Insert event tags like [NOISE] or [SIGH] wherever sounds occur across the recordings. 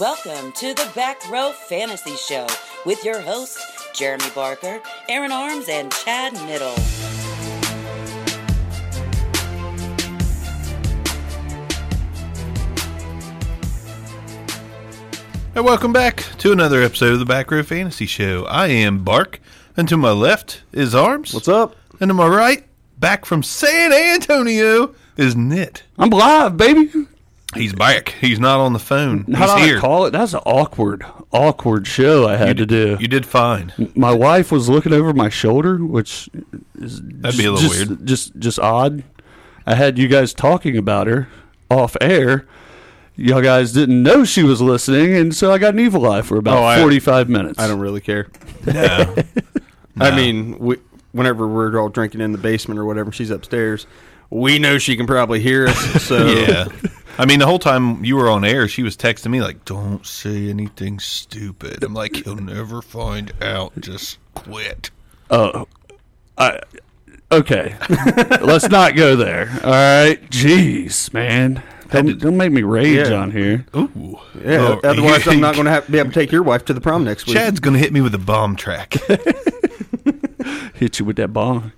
Welcome to the Back Row Fantasy Show with your hosts, Jeremy Barker, Aaron Arms, and Chad Middle. And welcome back to another episode of the Back Row Fantasy Show. I am Bark, and to my left is Arms. What's up? And to my right, back from San Antonio, is Knit. I'm live, baby. He's back. He's not on the phone. How He's do here. I call it? That's an awkward, awkward show I had to do. You did fine. My wife was looking over my shoulder, which is That'd be a little just, weird. Just, just odd. I had you guys talking about her off air. Y'all guys didn't know she was listening, and so I got an evil eye for about Oh, I- 45 minutes. I don't really care. [LAUGHS] No. I mean, we, whenever we're all drinking in the basement or whatever, she's upstairs. We know she can probably hear us. So [LAUGHS] yeah. I mean, the whole time you were on air, she was texting me like, "Don't say anything stupid." I'm like, "You'll never find out. Just quit." Oh, I okay. [LAUGHS] Let's not go there. All right, jeez, man. Don't, don't make me rage Yeah. on here. Ooh. yeah. Oh, otherwise, I'm not [LAUGHS] going to have be able to take your wife to the prom next week. Chad's gonna hit me with a bomb track. [LAUGHS] Hit you with that bomb.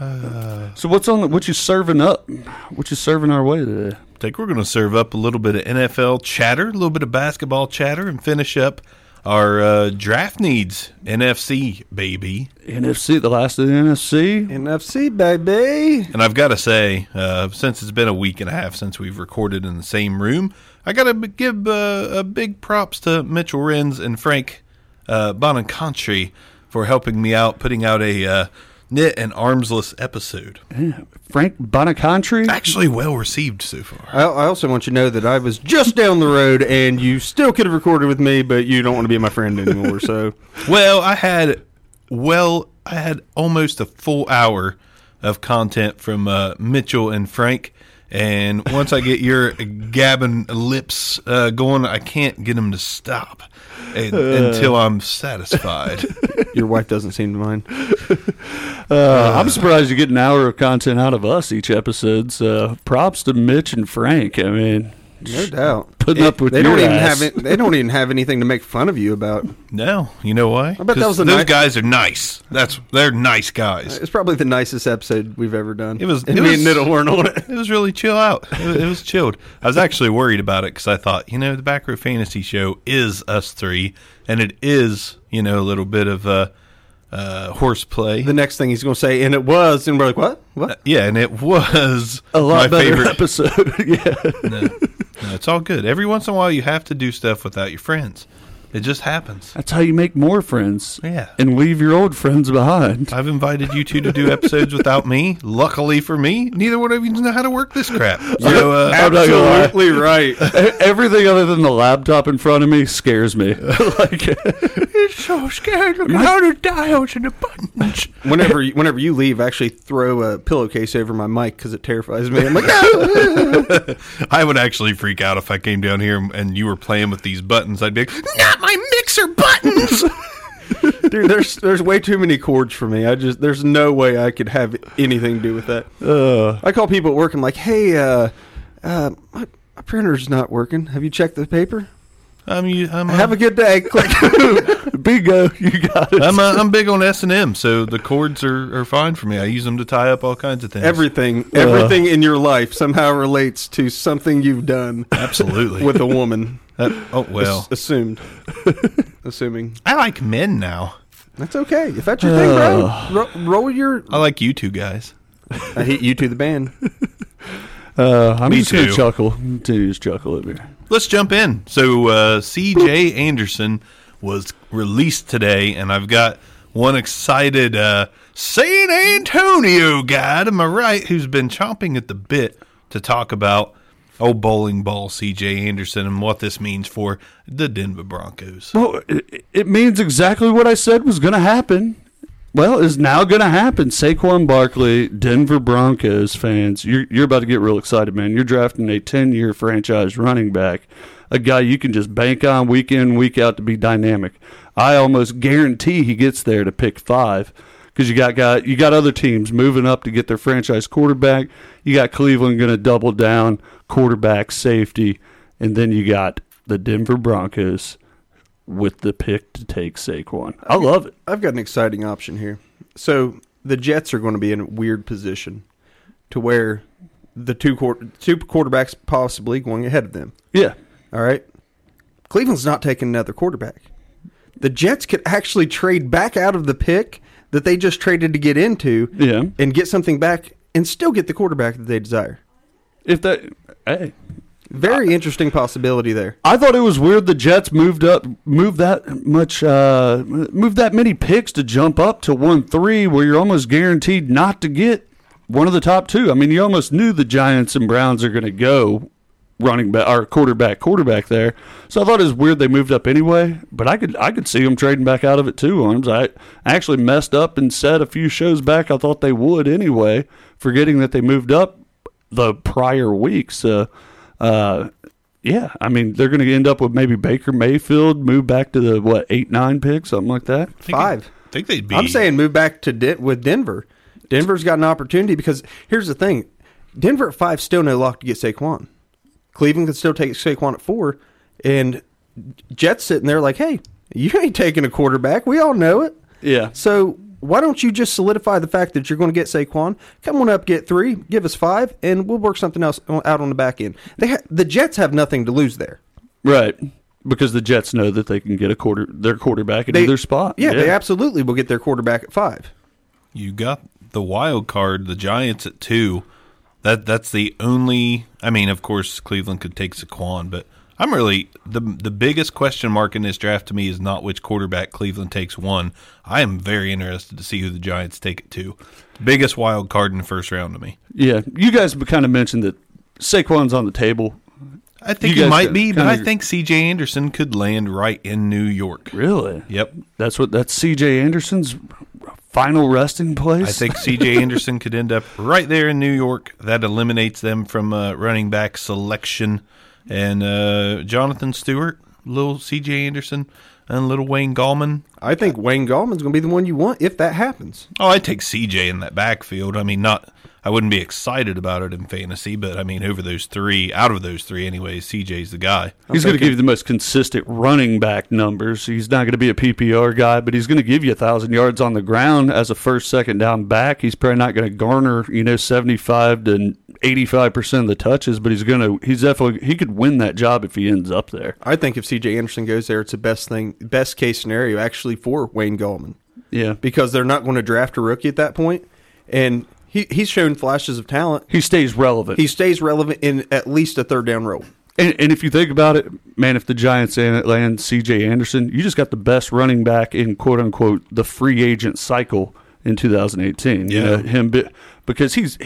Uh. so what's on? The, what you serving up? What you serving our way today? I think we're going to serve up a little bit of NFL chatter, a little bit of basketball chatter, and finish up our uh, draft needs NFC baby. NFC, the last of the NFC. NFC, baby. And I've got to say, uh, since it's been a week and a half since we've recorded in the same room, I got to give uh, a big props to Mitchell Renz and Frank uh, Bonacontri for helping me out, putting out a uh, knit and armsless episode. Yeah. Frank Bonacontri. Actually, well received so far. I, I also want you to know that I was just down the road, and you still could have recorded with me, but you don't want to be my friend anymore. So [LAUGHS] Well, I had well, I had almost a full hour of content from uh, Mitchell and Frank, and once I get your gabbing lips uh, going, I can't get them to stop and, until I'm satisfied. [LAUGHS] your wife doesn't seem to mind. Uh, I'm surprised you get an hour of content out of us each episode. So props to Mitch and Frank. I mean, No doubt. Putting up with they your don't even ass. have it, they don't even have anything to make fun of you about. no, you know why? I bet that 'Cause was the those nice- guys are nice. That's they're nice guys. It's probably the nicest episode we've ever done. It was- And it me was- and Niddle weren't on it. [LAUGHS] It was really chill out. It was, it was chilled. I was actually worried about it because I thought, you know, the Back Row Fantasy Show is us three, and it is, you know, a little bit of uh, uh, horseplay. The next thing he's going to say, and it was, and we're like, what? What? yeah, and it was a lot my better favorite. episode. [LAUGHS] yeah. No, no, it's all good. Every once in a while, you have to do stuff without your friends. It just happens. That's how you make more friends. Yeah. And leave your old friends behind. I've invited you two to do episodes without me. Luckily for me, neither one of you know how to work this crap. [LAUGHS] So, uh, I'm not lie. Absolutely [LAUGHS] right. Everything other than the laptop in front of me scares me. [LAUGHS] like, it's so scared. Look at all the dials and the buttons. whenever, you- whenever you leave, I actually throw a pillowcase over my mic because it terrifies me. I'm like, no. I would actually freak out if I came down here and you were playing with these buttons. I'd be like, not my mixer buttons. [LAUGHS] dude, there's there's way too many cords for me. I just there's no way I could have anything to do with that. uh, I call people at work. I'm like, hey, uh, uh, my, my printer's not working. Have you checked the paper? I'm, u- I'm, uh, Have a good day. Click. [LAUGHS] bingo, you got it. I'm, uh, I'm big on S and M, so the cords are, are fine for me. I use them to tie up all kinds of things. everything, everything in your life somehow relates to something you've done absolutely. with a woman. That- oh well, Ass- assumed. [LAUGHS] Assuming I like men now. that's okay. If that's your thing, bro, ro- roll your. I like you two guys. I hate you to the band. [LAUGHS] Uh, I'm Me just going too. to chuckle. Continue to chuckle at me. Let's jump in. So, uh, C.J. Anderson was released today, and I've got one excited uh, San Antonio guy to my right who's been chomping at the bit to talk about old bowling ball CJ Anderson and what this means for the Denver Broncos. Well, it, it means exactly what I said was going to happen. Well, is now going to happen. Saquon Barkley, Denver Broncos fans, you're you're about to get real excited, man. You're drafting a 10-year franchise running back, a guy you can just bank on week in, week out to be dynamic. I almost guarantee he gets there to pick 5 because you got, got you got other teams moving up to get their franchise quarterback. You got Cleveland going to double down quarterback, safety, and then you got the Denver Broncos with the pick to take Saquon. I love it. I've got an exciting option here. So the Jets are going to be in a weird position to where the two quar- two quarterbacks possibly going ahead of them. Yeah. All right. Cleveland's not taking another quarterback. The Jets could actually trade back out of the pick that they just traded to get into Yeah. and get something back and still get the quarterback that they desire. If that hey, Very interesting possibility there. I thought it was weird the Jets moved up moved that much uh moved that many picks to jump up to 1-3 where you're almost guaranteed not to get one of the top two. I mean, you almost knew the Giants and Browns are going to go running back or quarterback quarterback there. So I thought it was weird they moved up anyway, but I could I could see them trading back out of it too. Arms. I actually messed up and said a few shows back I thought they would anyway, forgetting that they moved up the prior weeks. Uh, uh, yeah, I mean they're going to end up with maybe Baker Mayfield move back to the what eight nine pick something like that. think- Five. I think they'd be. I'm saying move back to Den- with Denver. Denver's got an opportunity because here's the thing: Denver at five still no lock to get Saquon. Cleveland can still take Saquon at four, and Jets sitting there like, hey, you ain't taking a quarterback. We all know it. Yeah, So why don't you just solidify the fact that you're going to get Saquon? Come on up, get three, give us five, and we'll work something else out on the back end. They ha- the Jets have nothing to lose there. right. Because the Jets know that they can get a quarter their quarterback at They, either spot. Yeah, they absolutely will get their quarterback at five. You got the wild card, the Giants at two. That that's the only. I mean, of course, Cleveland could take Saquon, but I'm really the the biggest question mark in this draft to me is not which quarterback Cleveland takes one. I am very interested to see who the Giants take it to. Biggest wild card in the first round to me. Yeah, you guys kind of mentioned that Saquon's on the table. I think You it might be, but I think C.J. Anderson could land right in New York. Really? Yep. That's what that's C.J. Anderson's final resting place. I think C.J. Anderson could end up right there in New York. That eliminates them from uh, running back selection. And uh, Jonathan Stewart, little C.J. Anderson, and little Wayne Gallman. I think Wayne Gallman's going to be the one you want if that happens. Oh, I'd take C.J. in that backfield. I mean, not. I wouldn't be excited about it in fantasy, but I mean, over those three, out of those three, anyways, C.J.'s the guy. He's going to give you the most consistent running back numbers. He's not going to be a PPR guy, but he's going to give you a thousand yards on the ground as a first, second down back. He's probably not going to garner, you know, seventy-five to eighty-five percent of the touches, but he's going to. He's definitely he could win that job if he ends up there. I think if C.J. Anderson goes there, it's the best thing, best case scenario actually for Wayne Gallman Yeah, because they're not going to draft a rookie at that point, and he he's shown flashes of talent. he stays relevant. He stays relevant in at least a third down role. And, and if you think about it, man, if the Giants and land C.J. Anderson, you just got the best running back in quote unquote the free agent cycle in 2018. You Yeah. know, him be- because he's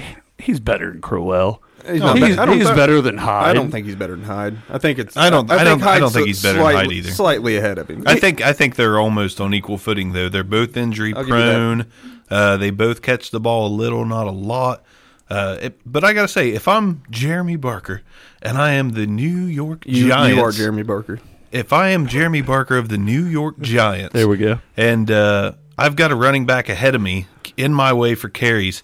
he's better than Crowell. He's, not he's, I don't he's thi- better than Hyde. I don't think he's better than Hyde. I think it's. I don't- I don't- I don't think he's better than slightly, Hyde either. Slightly ahead of him. I think I think they're almost on equal footing though. They're both injury I'll give you that. prone. Uh, they both catch the ball a little, not a lot. Uh, it, but I gotta say, if I'm Jeremy Barker and I am the New York you, Giants, you are Jeremy Barker. if I am Jeremy Barker of the New York Giants, There we go. and uh, I've got a running back ahead of me in my way for carries.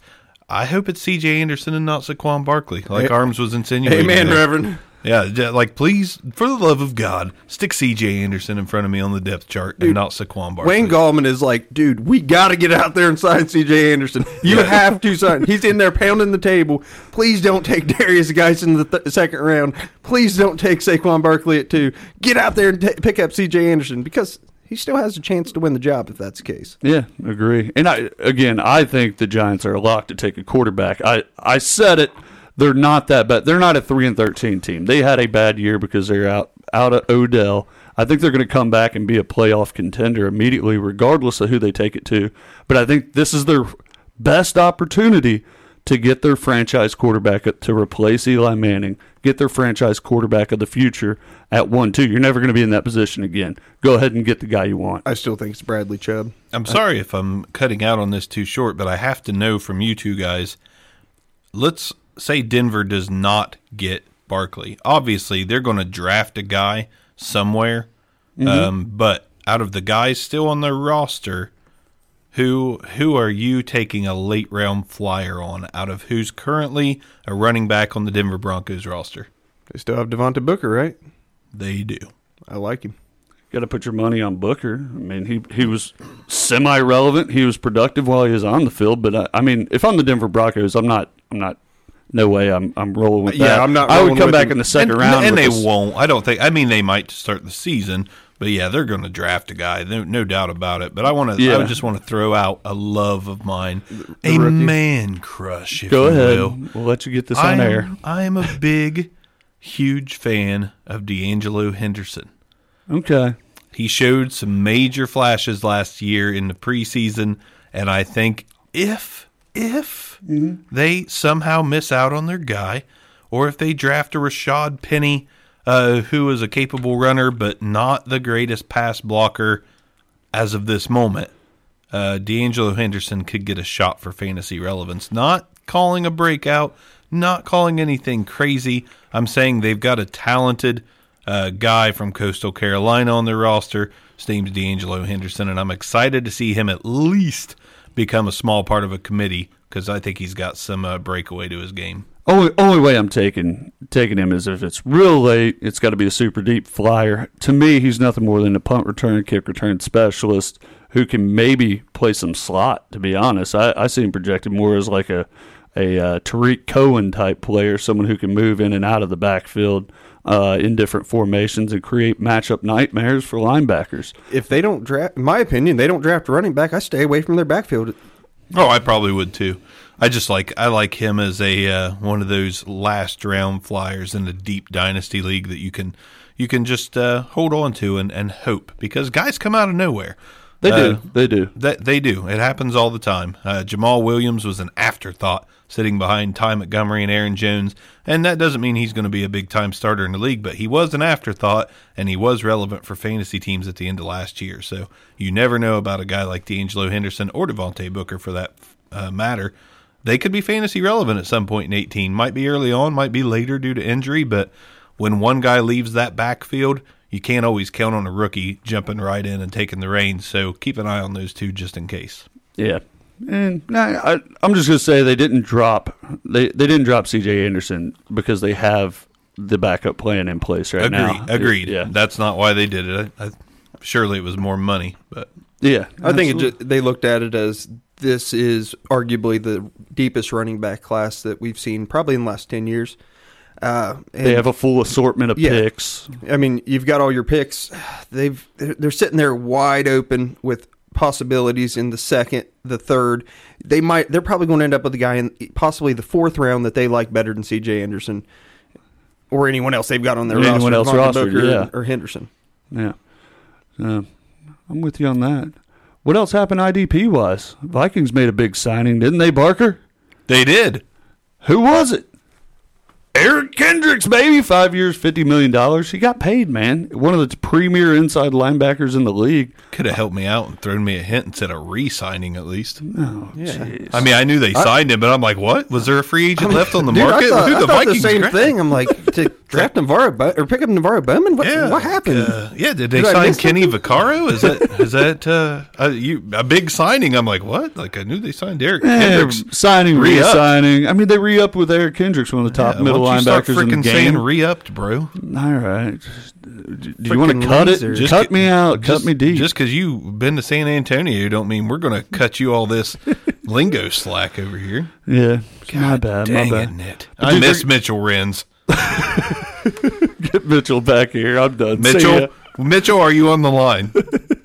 I hope it's C.J. Anderson and not Saquon Barkley, like Hey- Arms was insinuating. Amen, there. Reverend. Yeah, like please, for the love of God, stick C.J. Anderson in front of me on the depth chart and not Saquon Barkley. Wayne Gallman is like, dude, we got to get out there and sign C.J. Anderson. You have to sign. He's in there pounding the table. Please don't take Derrius Guice in the th- second round. Please don't take Saquon Barkley at two. Get out there and ta pick up C.J. Anderson because he still has a chance to win the job if that's the case. Yeah, agree. And I again, I think the Giants are locked to take a quarterback. I I said it. They're not that bad. They're not a three and thirteen team. They had a bad year because they're out out of Odell. I think they're going to come back and be a playoff contender immediately, regardless of who they take it to. But I think this is their best opportunity to get their franchise quarterback to replace Eli Manning, get their franchise quarterback of the future at one two. You're never going to be in that position again. Go ahead and get the guy you want. I still think it's Bradley Chubb. I'm sorry if I'm cutting out on this too short, but I have to know from you two guys. Let's say Denver does not get Barkley. Obviously, they're going to draft a guy somewhere, um, but out of the guys still on their roster, who who are you taking a late round flyer on? Out of who's currently a running back on the Denver Broncos roster? They still have Devontae Booker, right? They do. I like him. Got to put your money on Booker. I mean, he he was semi relevant. He was productive while he was on the field. But I, I mean, if I'm the Denver Broncos, I'm not. I'm not. No way. I'm I'm rolling with Yeah, that. I'm not I would come with back him. in the second and, round, and with they this- won't. I don't think. I mean, they might start the season, but yeah, they're going to draft a guy. No, no doubt about it. But I want to. Yeah. I just want to throw out a love of mine, a rookie. man crush. If Go you ahead. will. We'll let you get this I on am, air. I am a big, huge fan of D'Angelo Henderson. Okay. He showed some major flashes last year in the preseason, and I think if if mm-hmm. they somehow miss out on their guy, or if they draft a Rashaad Penny, uh, who is a capable runner but not the greatest pass blocker as of this moment, uh, D'Angelo Henderson could get a shot for fantasy relevance. Not calling a breakout, not calling anything crazy. I'm saying they've got a talented uh, guy from Coastal Carolina on their roster. His name's D'Angelo Henderson, and I'm excited to see him at least become a small part of a committee because I think he's got some uh, breakaway to his game. Only only way I'm taking taking him is if it's real late. It's got to be a super deep flyer. To me, he's nothing more than a punt return, kick return specialist who can maybe play some slot. To be honest, I, I see him projected more as like a a uh, Tarik Cohen type player, someone who can move in and out of the backfield uh, in different formations and create matchup nightmares for linebackers. If they don't draft, in my opinion, they don't draft a running back. I stay away from their backfield. Oh, I probably would too. I just like I like him as a uh, one of those last round flyers in a deep dynasty league that you can you can just uh, hold on to and, and hope because guys come out of nowhere. They Uh, do, they do. That they do. It happens all the time. Uh, Jamaal Williams was an afterthought sitting behind Ty Montgomery and Aaron Jones, and that doesn't mean he's going to be a big time starter in the league, but he was an afterthought and he was relevant for fantasy teams at the end of last year. So you never know about a guy like D'Angelo Henderson or Devontae Booker for that uh, matter. They could be fantasy relevant at some point in 18. Might be early on, might be later due to injury, but when one guy leaves that backfield, you can't always count on a rookie jumping right in and taking the reins. So keep an eye on those two just in case. Yeah. And nah, I, I'm just gonna say they didn't drop they they didn't drop C.J. Anderson because they have the backup plan in place right Agreed. now. Agreed. Yeah. That's not why they did it. I, I, surely it was more money, but Yeah. I think it absolutely. they looked at it as this is arguably the deepest running back class that we've seen probably in the last 10 years. Uh, and, they have a full assortment of Yeah. picks. I mean, you've got all your picks. They've they're sitting there wide open with possibilities in the second, the third. They might they're probably going to end up with a guy in possibly the fourth round that they like better than C.J. Anderson or anyone else they've got on their Anyone roster, else Devontae rostered, Booker or Henderson. Yeah. Uh, I'm with you on that. What else happened IDP wise? Vikings made a big signing, didn't they, Barker? they did. Who was it? Eric Kendricks, baby. Five years, $50 million. He got paid, man. One of the premier inside linebackers in the league. Could have helped me out and thrown me a hint instead of re-signing at least. Oh, Yeah. jeez. I mean, I knew they signed him, but I'm like, what? Was there a free agent left on the Dude, market? I thought, Who I the thought the Vikings same grabbed? thing. I'm like to [LAUGHS] draft NaVorro Bo- or pick up NaVorro Bowman. What, Yeah, what happened? Uh, yeah, did they Did sign miss Kenny Vaccaro? Is that [LAUGHS] is that uh, a, you, a big signing? I'm like, what? Like I knew they signed Eric. Eh, Kendricks. signing, Re-up. re-signing. I mean, they re-up with Eric Kendricks, one of the top Yeah, middle why don't you start linebackers in the freaking game. saying re-upped, bro. All right. Do you want to Freaking cut it? Just cut me out. Just, cut me deep. Just because you've been to San Antonio, don't mean we're going to cut you all this [LAUGHS] lingo slack over here. yeah. my bad. My Dang bad. it, I dude, miss Mitchell Renz. [LAUGHS] Get Mitchell back here. I'm done. Mitchell. Mitchell, are you on the line?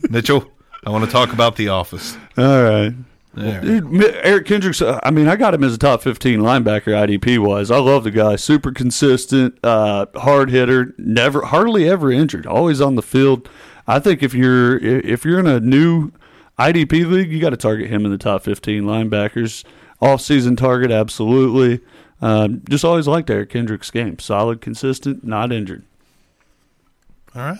Mitchell, I want to talk about The Office. All right. There. Dude, Eric Kendricks. uh, I mean, I got him as a top fifteen linebacker IDP wise. I love the guy. Super consistent, uh, hard hitter. Never, hardly ever injured. Always on the field. I think if you're if you're in a new IDP league, you got to target him in the top fifteen linebackers. Off season target, absolutely. Um, just always liked Eric Kendricks' game. Solid, consistent, not injured. All right.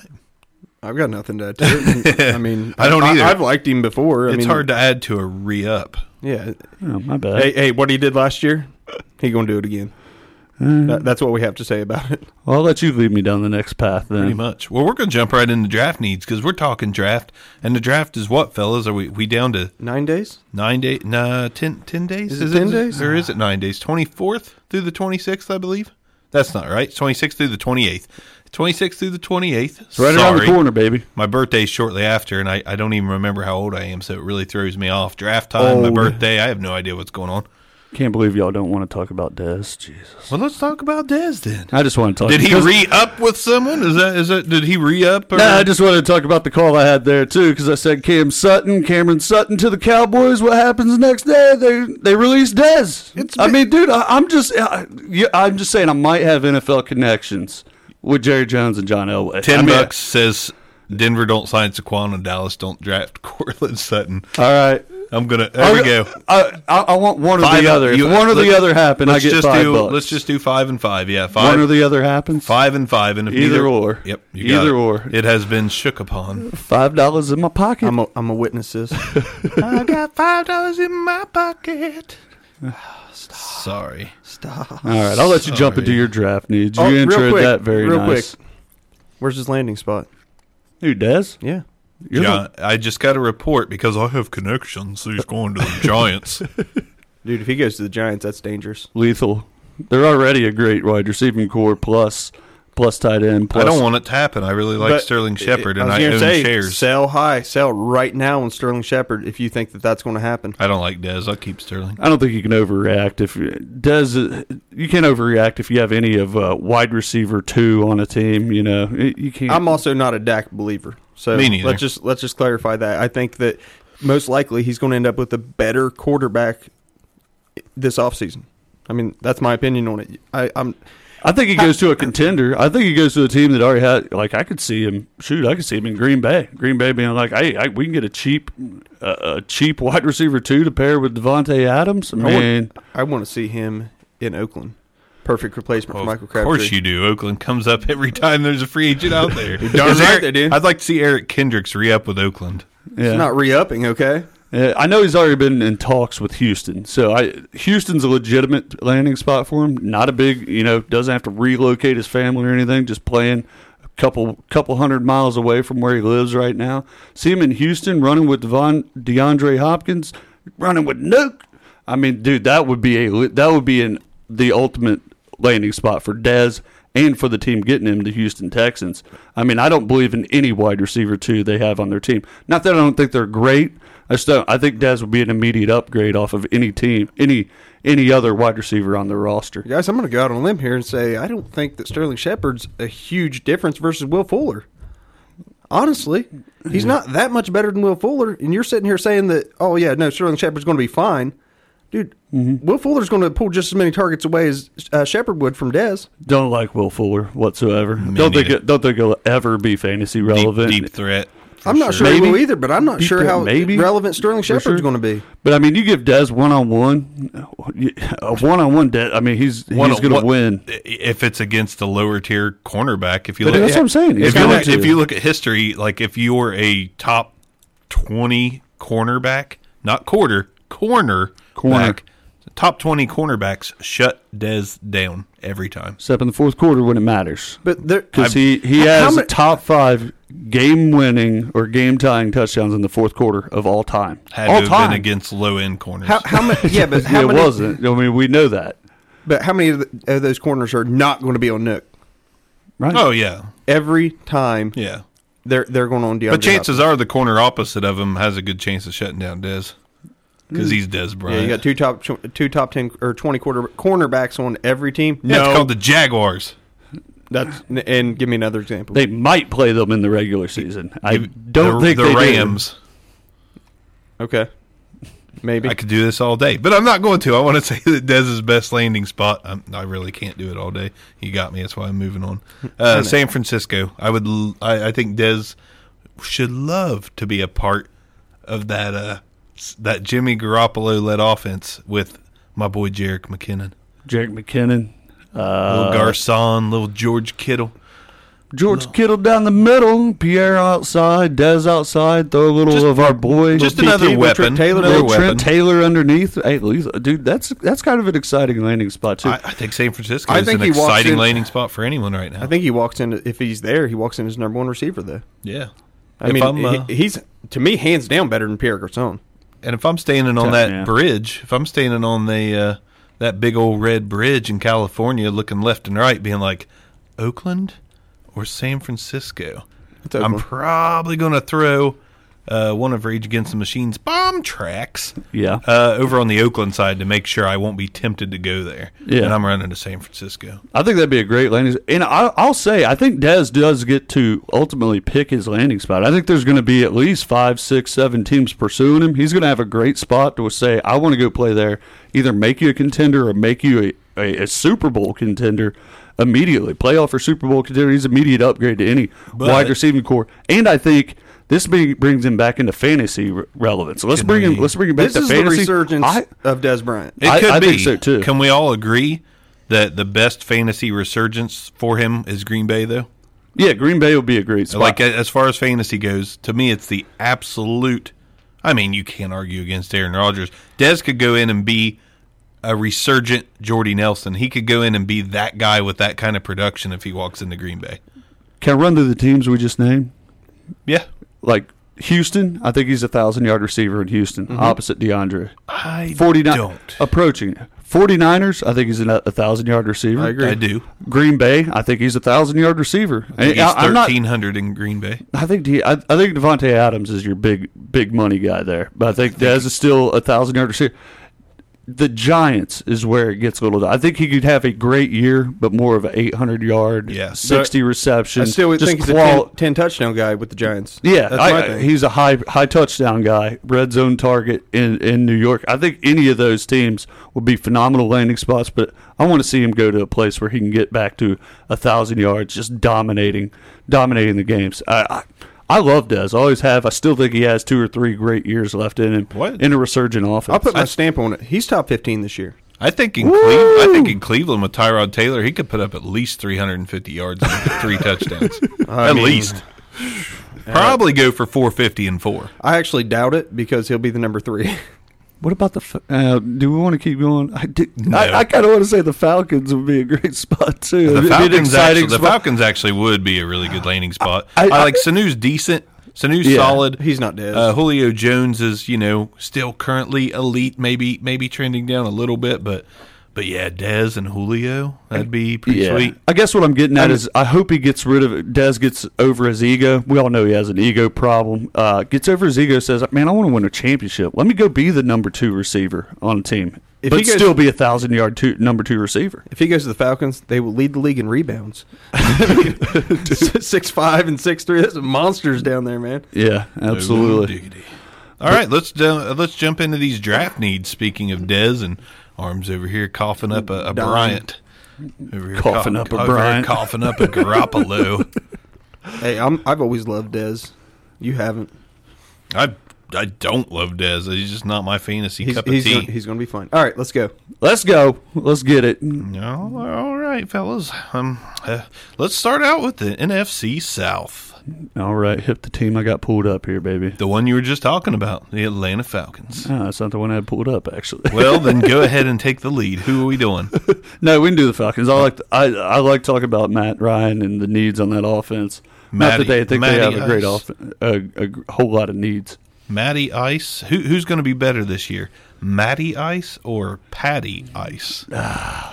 I've got nothing to add to it. I mean, [LAUGHS] I don't either. I, have liked him before. I it's mean, hard to add to a re up. Yeah. Oh, my bad. Hey, hey, what he did last year, he gonna do it again. Mm. That, that's what we have to say about it. Well, I'll let you lead me down the next path then. Pretty much. Well, we're going to jump right into draft needs because we're talking draft, and the draft is what, fellas? Are we we down to Nine days. nine days? Nah, ten, 10 days? Is it 10 days? or is it nine days? Twenty fourth through the twenty sixth, I believe. That's not right. Twenty sixth through the twenty eighth. Twenty sixth through the twenty eighth. It's right around the corner, baby. My birthday's shortly after, and I, I don't even remember how old I am, so it really throws me off. Draft time, my oh. birthday, I have no idea what's going on. Can't believe y'all don't want to talk about Dez. Jesus. Well, let's talk about Dez then. I just want to talk. Did he re up with someone? Is that is that? Did he re up? Nah, I just wanted to talk about the call I had there too, because I said Cam Sutton, Cameron Sutton to the Cowboys. What happens the next day? They they release Dez. I mean, dude, I, I'm just I, I'm just saying I might have NFL connections with Jerry Jones and John Elway. Ten I mean, bucks says Denver don't sign Saquon and Dallas don't draft [LAUGHS] Courtland Sutton. All right. I'm gonna. There we go. I, I, I want one or Five- the other. If one or the let- other happen, I Let's get just five do. bucks. Let's just do five and five. Yeah, five. one or the other happens. five and five, and if Either neither, or. Yep, you Either it. or. It has been shook upon. Five dollars in my pocket. I'm a, I'm a witness this. [LAUGHS] I got five dollars in my pocket. [SIGHS] [SIGHS] [SIGHS] Sorry. Stop. All right, I'll let you jump into your draft needs. Oh, you Oh, real introed quick, that very real nice. quick. Where's his landing spot? Who Dez? Yeah. You're the- I just got a report because I have connections. He's going to the [LAUGHS] Giants. Dude, if he goes to the Giants, that's dangerous. lethal. They're already a great wide receiving core plus plus tight end. Plus I don't want it to happen. I really like But Sterling Shepard, and was I, gonna own say, shares. Sell high, sell right now on Sterling Shepard if you think that that's going to happen. I don't like Dez. I'll keep Sterling. I don't think you can overreact if does you can't overreact if you have any of uh, wide receiver two on a team. You know you can't. I'm also not a Dak believer, so Me neither. let's just let's just clarify that. I think that most likely he's going to end up with a better quarterback this offseason. I mean, that's my opinion on it. I, I'm I think he goes to a contender. I think he goes to a team that already had. Like I could see him. Shoot, I could see him in Green Bay. Green Bay being like, hey, I, we can get a cheap, uh, a cheap wide [LAUGHS] receiver too to pair with Davante Adams. I I want, I want to see him in Oakland. Perfect replacement Well, for Michael Crabtree. of course you do. Oakland comes up every time there's a free agent out there. [LAUGHS] darn right Eric- they do. I'd like to see Eric Kendricks re up with Oakland. yeah. It's not re-upping, okay? Uh, I know he's already been in talks with Houston, so I Houston's a legitimate landing spot for him. Not a big, you know, doesn't have to relocate his family or anything. Just playing a couple couple hundred miles away from where he lives right now. See him in Houston running with Devon, DeAndre Hopkins, running with Nuke. I mean, dude, that would be a that would be an the ultimate landing spot for Dez and for the team getting him, the Houston Texans. I mean, I don't believe in any wide receiver two they have on their team. Not that I don't think they're great. I just don't, I think Dez would be an immediate upgrade off of any team, any any other wide receiver on their roster. Guys, I'm going to go out on a limb here and say I don't think that Sterling Shepard's a huge difference versus Will Fuller. Honestly, he's not that much better than Will Fuller. And you're sitting here saying that, oh, yeah, no, Sterling Shepard's going to be fine. Dude, Mm-hmm. Will Fuller's going to pull just as many targets away as uh, Shepard would from Dez. Don't like Will Fuller whatsoever. don't think it, don't think he'll ever be fantasy Deep, relevant. deep threat. For I'm not sure, he Maybe. will either, but I'm not sure threat, how maybe. relevant Sterling Shepard's sure. going to be. But I mean, you give Dez one on one, a one on one. I mean, he's One- he's going to win. if it's against a lower tier cornerback. If you But look, that's what I'm saying. If you, look, if you look at history, like if you're a top twenty cornerback, not quarter corner, Corner. back, top twenty cornerbacks shut Dez down every time. Except in the fourth quarter when it matters. But Because he, he How- how has many- top five game winning or game tying touchdowns in the fourth quarter of all time. Had all to have time. been against low end corners. how, how many? Yeah, but [LAUGHS] how it many? wasn't. I mean, we know that. But how many of, the, of those corners are not going to be on Nuke? Right? oh yeah, Every time yeah. they're they're going on DeAndre. But chances are the corner opposite of him has a good chance of shutting down Dez because he's Dez Yeah, you got two top two top ten or twenty quarter cornerbacks on every team. Yeah, no, it's called the Jaguars. That's and give me another example. They might play them in the regular season. I don't the, think the they do. Rams. okay, Maybe. I could do this all day, but I'm not going to. I want to [LAUGHS] say that Dez's best landing spot. I'm, I really can't do it all day. You got me. That's why I'm moving on. Uh, San Francisco. I would. l- I, I think Dez should love to be a part of that. Uh, that Jimmy Garoppolo led offense with my boy Jerick McKinnon, Jerick McKinnon, little Garcon, little George Kittle. George Kittle down the middle, Pierre outside, Dez outside. Throw a little Just- of our boy, Just another with weapon. Trent Taylor, another weapon. Trent Taylor underneath. Hey, dude, that's that's kind of an exciting landing spot too. I, I think San Francisco I is think an he exciting in- landing spot for anyone right now. I think he walks in if he's there. He walks in as number one receiver though. yeah. I If mean, I'm, uh, he, he's to me hands down better than Pierre Garcon. And if I'm standing on that yeah. bridge, if I'm standing on the uh, that big old red bridge in California, looking left and right, being like, Oakland or San Francisco, I'm probably going to throw uh, one of Rage Against the Machine's bomb tracks yeah, uh, over on the Oakland side to make sure I won't be tempted to go there. Yeah. and I'm running to San Francisco. I think that'd be a great landing. And I, I'll say, I think Dez does get to ultimately pick his landing spot. I think there's going to be at least five, six, seven teams pursuing him. He's going to have a great spot to say, I want to go play there. Either make you a contender or make you a, a, a Super Bowl contender immediately. Playoff or Super Bowl contender. He's immediate upgrade to any But- wide receiving core. And I think. This be, brings him back into fantasy re- relevance. So let's Can bring him. we- Let's bring him back This to is the fantasy. resurgence I, of Dez Bryant. It I- could I be. think so, too. Can we all agree that the best fantasy resurgence for him is Green Bay, though? yeah, Green Bay will be a great spot. Like a- as far as fantasy goes, to me, it's the absolute. I mean, you can't argue against Aaron Rodgers. Dez could go in and be a resurgent Jordy Nelson. He could go in and be that guy with that kind of production if he walks into Green Bay. Can I run through the teams we just named? Yeah, like Houston, I think he's a thousand yard receiver in Houston, mm-hmm. opposite DeAndre. I 49 don't. approaching 49ers, I think he's a, a thousand yard receiver. I agree. I do. Green Bay, I think he's a thousand yard receiver. I think he's I, am not. thirteen hundred in Green Bay. I think De, I, I think Davante Adams is your big big money guy there, but I think Dez is still a thousand yard receiver. The Giants is where it gets a little. I think he could have a great year, but more of an 800 yard, Yeah. 60 reception. I still would think he's a 10, 10 touchdown guy with the Giants. Yeah, that's I- my thing. he's a high high touchdown guy, red zone target in in New York. I think any of those teams would be phenomenal landing spots, but I want to see him go to a place where he can get back to a thousand yards, just dominating dominating the games. I. I I love Dez. I always have. I still think he has two or three great years left in him. What? In a resurgent offense. I'll put my stamp on it. He's top 15 this year. I think in Cleveland, I think in Cleveland with Tyrod Taylor, he could put up at least 350 yards and three [LAUGHS] touchdowns. at mean- least. Probably go for 450 and four. I actually doubt it because he'll be the number three. [LAUGHS] What about the? Fa- Uh, do we want to keep going? I, did, No. I, I kind of want to say the Falcons would be a great [LAUGHS] spot too. The It'd be an Falcons, exciting actually, the. Falcons actually would be a really good landing spot. I- I, I- like Sanu's decent. Sanu's Yeah. solid. He's not dead. Uh, Julio Jones is, you know, still currently elite. Maybe maybe trending down a little bit, but but yeah, Dez and Julio, that'd be pretty sweet. I guess what I'm getting at is I hope he gets rid of it. Dez gets over his ego. We all know he has an ego problem. Uh, gets over his ego. Says, "Man, I want to win a championship. Let me go be the number two receiver on a team, If but he goes- still be a thousand yard two, number two receiver." if he goes to the Falcons, they will lead the league in rebounds. [LAUGHS] six five and six three. That's monsters down there, man. Yeah, absolutely. Ooh, diggity. All right, let's uh, let's jump into these draft needs. Speaking of Dez and arms over here coughing up a, a Bryant. Over here Coughing up a over here Bryant. coughing up a [LAUGHS] Garoppolo. Hey, I'm, I've always loved Dez. You haven't. I I don't love Dez. He's just not my fantasy He's cup of he's, tea. gonna, he's going to be fine. All right, let's go. Let's go. Let's get it. No, all right, fellas. Um, uh, let's start out with the NFC South, All right, hit the team I got pulled up here, baby. the one you were just talking about, the Atlanta Falcons. No, that's not the one I had pulled up actually. Well, then go [LAUGHS] ahead and take the lead. Who are we doing? [LAUGHS] No, we can do the Falcons. I like I I like talking about Matt Ryan and the needs on that offense. Not Matty- that they think Matty they have a great Ice. off a, a whole lot of needs. Matty Ice. Who, who's going to be better this year, Matty Ice or Patty Ice?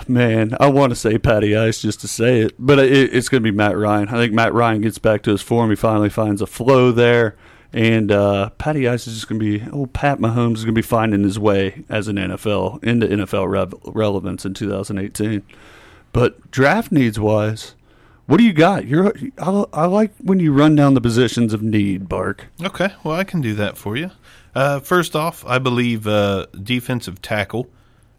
Man, I want to say Patty Ice just to say it, but it, it's going to be Matt Ryan. I think Matt Ryan gets back to his form. He finally finds a flow there, and uh, Patty Ice is just going to be. Oh, Pat Mahomes is going to be finding his way as an NFL into NFL rev- relevance in 2018. But draft needs wise, what do you got? You're I, I like when you run down the positions of need, Bark. Okay, well I can do that for you. Uh, first off, I believe uh, defensive tackle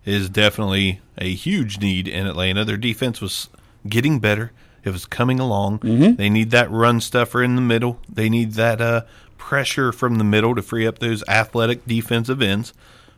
is definitely a huge need in Atlanta. Their defense was getting better. It was coming along. They need that run stuffer in the middle. They need that uh, pressure from the middle to free up those athletic defensive ends.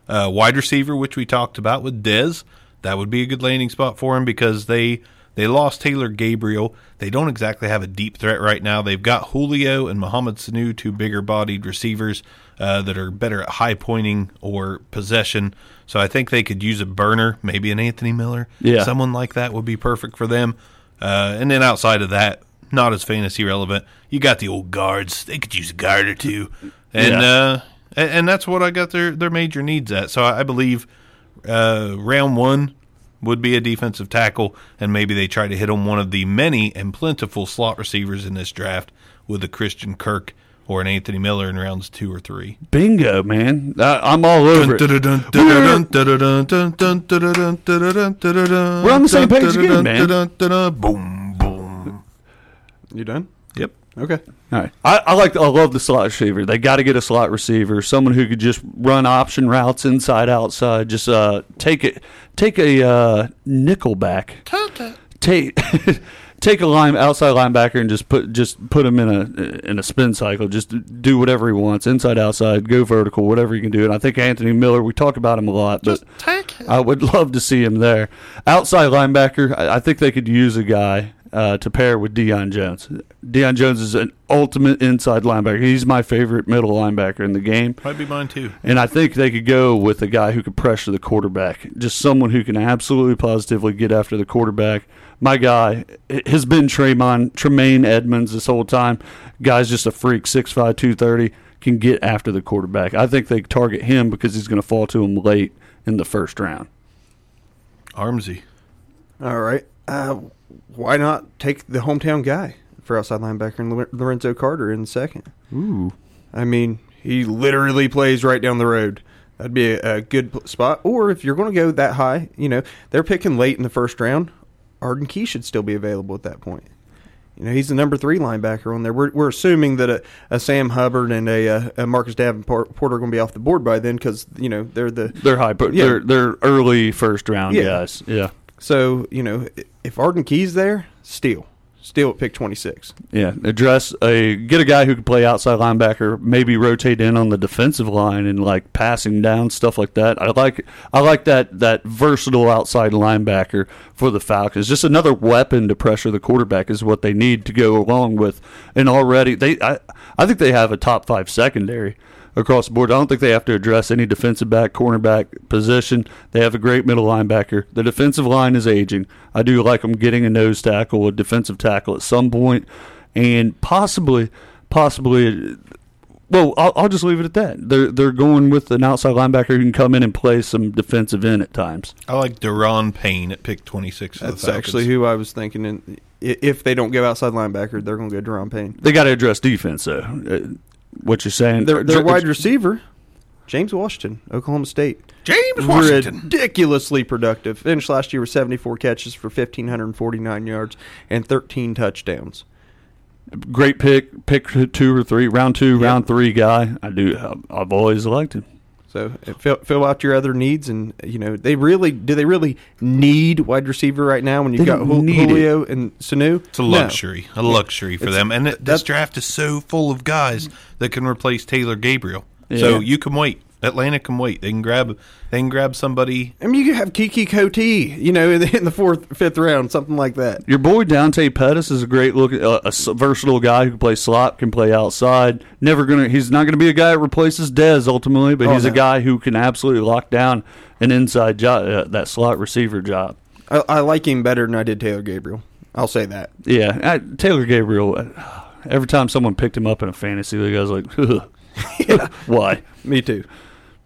Uh, wide receiver, which we talked about with Dez, that would be a good landing spot for him because they they lost Taylor Gabriel. They don't exactly have a deep threat right now. They've got Julio and Mohamed Sanu, two bigger bodied receivers uh, that are better at high pointing or possession. So I think they could use a burner, maybe an Anthony Miller. Yeah. Someone like that would be perfect for them. Uh, and then outside of that, not as fantasy relevant. You got the old guards. They could use a guard or two. And Yeah. uh, and, and that's what I got their, their major needs at. So I, I believe uh, round one would be a defensive tackle, and maybe they try to hit on one of the many and plentiful slot receivers in this draft with a Christian Kirk or an Anthony Miller in rounds two or three. Bingo, man. I, I'm all over it. We're on the same page again, man. Boom, boom. You done? Yep. Okay. All right. I, I like. I love the slot receiver. They got to get a slot receiver, someone who could just run option routes inside, outside. Just uh, take it, take a uh, nickel back. Take take a line outside linebacker and just put just put him in a in a spin cycle. Just do whatever he wants, inside, outside, go vertical, whatever you can do. And I think Anthony Miller. We talk about him a lot, but I would love to see him there. Outside linebacker, I, I think they could use a guy uh, to pair with Deion Jones. Deion Jones is an ultimate inside linebacker. He's my favorite middle linebacker in the game. Might be mine too. And I think they could go with a guy who could pressure the quarterback. Just someone who can absolutely positively get after the quarterback. My guy has been Tremon, Tremaine Edmunds this whole time. Guy's just a freak, 6'5", 230, can get after the quarterback. I think they target him because he's going to fall to him late in the first round. Armsy. All right. Uh, why not take the hometown guy for outside linebacker and Lorenzo Carter in second? Ooh. I mean, he literally plays right down the road. That'd be a, a good spot. Or if you're going to go that high, you know, they're picking late in the first round. Arden Key should still be available at that point. You know, he's the number three linebacker on there. We're, we're assuming that a, a Sam Hubbard and a, uh a Marcus Davenport are going to be off the board by then because you know they're the They're high, but Yeah. they're they're early first round Yeah. guys. Yeah, so you know if Arden Key's there, steal, steal at pick twenty six. yeah. Address a get a guy who can play outside linebacker, maybe rotate in on the defensive line and like passing down stuff like that. I like I like that that versatile outside linebacker for the Falcons. Just another weapon to pressure the quarterback is what they need to go along with. And already they I I think they have a top five secondary. Across the board. I don't think they have to address any defensive back, cornerback position. They have a great middle linebacker. The defensive line is aging. I do like them getting a nose tackle, a defensive tackle at some point, and possibly, possibly. Well, I'll, I'll just leave it at that. They're they're going with an outside linebacker who can come in and play some defensive end at times. I like Da'Ron Payne at pick 26 That's the actually who I was thinking. And i- if they don't go outside linebacker, they're going to get Da'Ron Payne. They got to address defense, though. Uh, What you're saying? Their, their wide receiver, James Washington, Oklahoma State. James Washington. Ridiculously productive. Finished last year with 74 catches for 1,549 yards and 13 touchdowns. great pick, pick two or three, round two, round three guy. I do. I've always liked him. So uh, fill, fill out your other needs, and you know they really do. They really need wide receiver right now when you've They got don't Jul- need it. Julio and Sanu. It's a luxury, a luxury for It's- them. And it, this draft is so full of guys that can replace Taylor Gabriel. So you can wait. Atlanta can wait. They can grab. They can grab somebody. I mean, you could have Keke Coutee, you know, in the, in the fourth, fifth round, something like that. Your boy Dante Pettis is a great look, uh, a s- versatile guy who can play slot, can play outside. Never gonna. He's not gonna be a guy that replaces Dez ultimately, but Oh, he's a guy who can absolutely lock down an inside job, uh, that slot receiver job. I, I like him better than I did Taylor Gabriel. I'll say that. Yeah, I, Taylor Gabriel. uh, Every time someone picked him up in a fantasy league, I was like, [LAUGHS] [LAUGHS] "Why? Me too.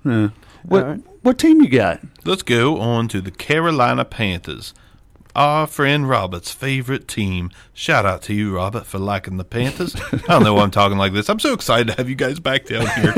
Yeah. What? All right. What team you got? Let's go on to the Carolina Panthers. Our friend Robert's favorite team. Shout out to you, Robert, for liking the Panthers. [LAUGHS] I don't know why I'm talking like this. I'm so excited to have you guys back down here.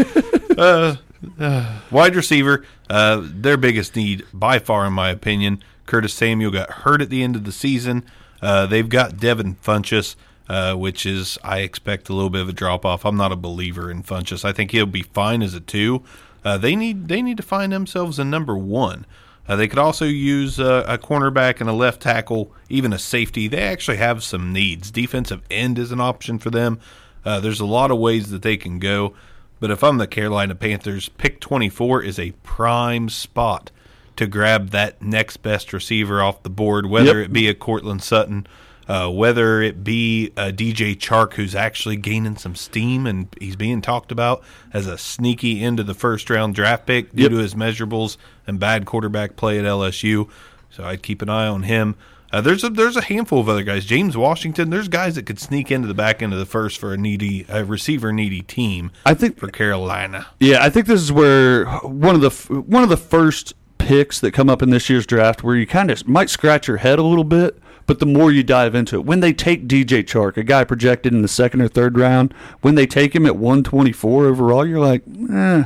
Uh, uh, wide receiver, uh, their biggest need by far, in my opinion. Curtis Samuel got hurt at the end of the season. Uh, they've got Devin Funchess. uh, which is I expect a little bit of a drop off. I'm not a believer in Funchess. I think he'll be fine as a two. Uh, they need they need to find themselves a number one. Uh, they could also use uh, a cornerback and a left tackle, even a safety. They actually have some needs. Defensive end is an option for them. Uh, there's a lot of ways that they can go. But if I'm the Carolina Panthers, pick 24 is a prime spot to grab that next best receiver off the board, whether Yep. it be a Cortland Sutton, uh, whether it be a DJ Chark who's actually gaining some steam and he's being talked about as a sneaky into the first round draft pick due Yep. to his measurables and bad quarterback play at LSU. So I'd keep an eye on him. Uh, there's a there's a handful of other guys. James Washington. There's guys that could sneak into the back end of the first for a needy a receiver needy team. I think for Carolina. Yeah, I think this is where one of the one of the first picks that come up in this year's draft where you kind of might scratch your head a little bit, but the more you dive into it, when they take DJ Chark, a guy projected in the second or third round, when they take him at 124 overall, you're like, eh,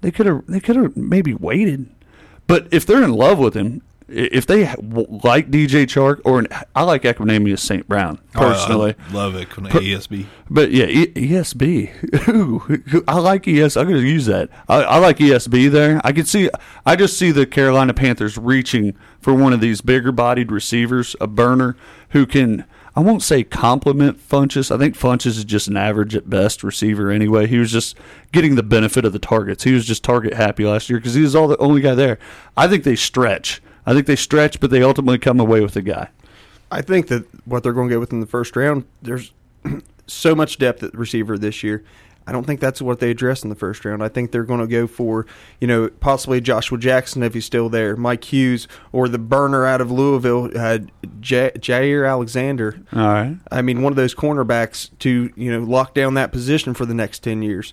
they could have they could have maybe waited. But if they're in love with him, if they like DJ Chark, or an, I like Equanimeous St. Brown personally. Oh, I love it. When ESB. But yeah, e- ESB. [LAUGHS] Ooh, I like ES. I'm to use that. I, I like ESB there. I could see. I just see the Carolina Panthers reaching for one of these bigger-bodied receivers, a burner who can. I won't say compliment Funchess. I think Funchess is just an average at best receiver anyway. He was just getting the benefit of the targets. He was just target happy last year because he was all the only guy there. I think they stretch. I think they stretch, but they ultimately come away with a guy. I think that what they're going to get within the first round, there's [CLEARS THROAT] so much depth at receiver this year. I don't think that's what they address in the first round. I think they're going to go for, you know, possibly Joshua Jackson if he's still there, Mike Hughes, or the burner out of Louisville, uh, J- Jaire Alexander. All right. I mean, one of those cornerbacks to, you know, lock down that position for the next 10 years.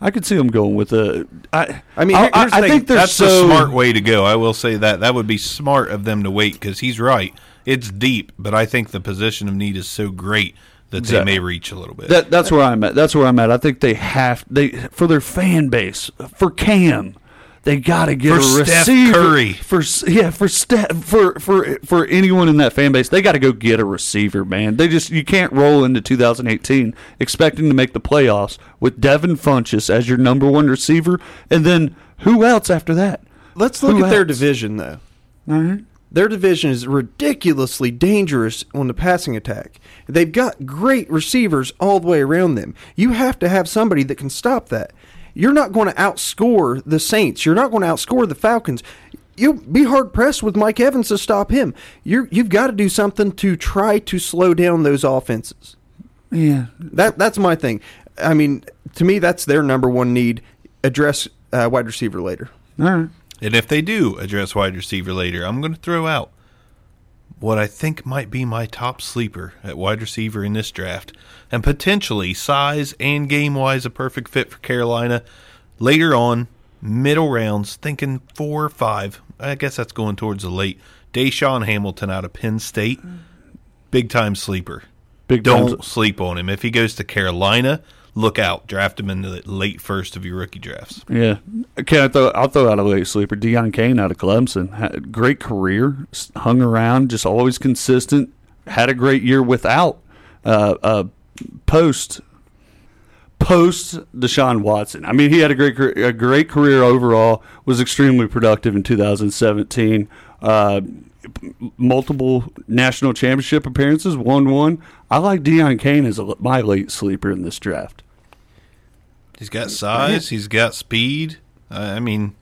I could see them going with a. I, I mean, I, here- here's the I think they're That's so the smart way to go. I will say that. That would be smart of them to wait because he's right. It's deep, but I think the position of need is so great that they may reach a little bit. That, that's where I'm at. That's where I'm at. I think they have they for their fan base for Cam. They got to get For a Steph receiver Curry. for yeah for Steph for for for anyone in that fan base. They got to go get a receiver, man. They just you can't roll into 2018 expecting to make the playoffs with Devin Funchess as your number one receiver, and then who else after that? Let's look Who at their division, though. All right. Their division is ridiculously dangerous on the passing attack. They've got great receivers all the way around them. You have to have somebody that can stop that. You're not going to outscore the Saints. You're not going to outscore the Falcons. You'll be hard pressed with Mike Evans to stop him. You're, you've got to do something to try to slow down those offenses. Yeah, That that's my thing. I mean, to me, that's their number one need. Address uh, wide receiver later. all right. And if they do address wide receiver later, I'm going to throw out what I think might be my top sleeper at wide receiver in this draft, and potentially size and game wise a perfect fit for Carolina. Later on, middle rounds, thinking four or five. I guess that's going towards the late. DaeSean Hamilton out of Penn State, mm. big time sleeper. Big Don't time- sleep on him. If he goes to Carolina, look out. Draft him in the late first of your rookie drafts. Yeah. Okay, I throw, I'll throw out a late sleeper. Deon Cain out of Clemson. Had great career, hung around, just always consistent. Had a great year without uh, uh, post post Deshaun Watson. I mean, he had a great a great career overall. Was extremely productive in 2017. Uh, multiple national championship appearances, one one. I like Deon Cain as a, my late sleeper in this draft. He's got size. He's got speed. Uh, I mean,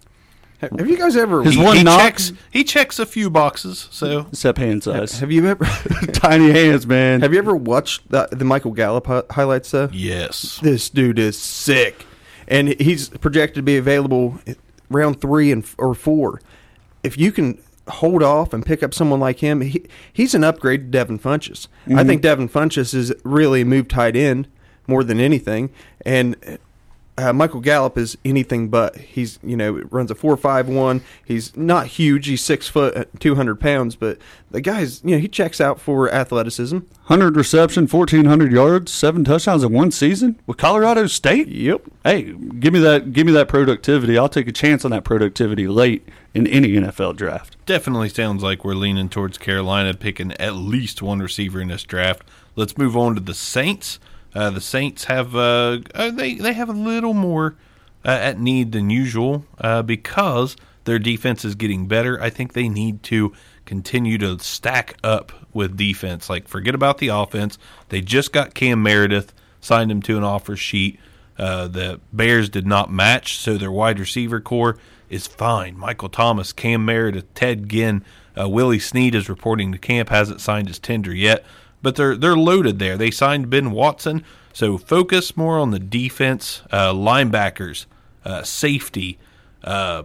Have have you guys ever? His he, one he knock- checks. He checks a few boxes. So Except hand size. Have you ever? [LAUGHS] Tiny hands, man. Have you ever watched the, the Michael Gallup hi- highlights though? yes, This dude is sick, and he's projected to be available round three and or four. If you can hold off and pick up someone like him, he, he's an upgrade to Devin Funchess. I mm-hmm. think Devin Funchess is really a move tight end more than anything, and uh, Michael Gallup is anything but. He's you know runs a four five one. He's not huge. He's six foot, two hundred pounds, but the guy's you know he checks out for athleticism. 100 reception, 1,400 yards, seven touchdowns in one season with Colorado State. Yep. Hey, give me that. Give me that productivity. I'll take a chance on that productivity late in any NFL draft. Definitely sounds like we're leaning towards Carolina picking at least one receiver in this draft. Let's move on to the Saints. Uh, the Saints have uh, uh, they they have a little more uh, at need than usual uh, because their defense is getting better. I think they need to continue to stack up with defense. Like forget about the offense. They just got Cam Meredith, signed him to an offer sheet. Uh, the Bears did not match, so their wide receiver core is fine. Michael Thomas, Cam Meredith, Ted Ginn, Willie Snead is reporting to camp, hasn't signed his tender yet, but they're they're loaded there. They signed Ben Watson, so focus more on the defense, uh, linebackers, uh, safety, uh,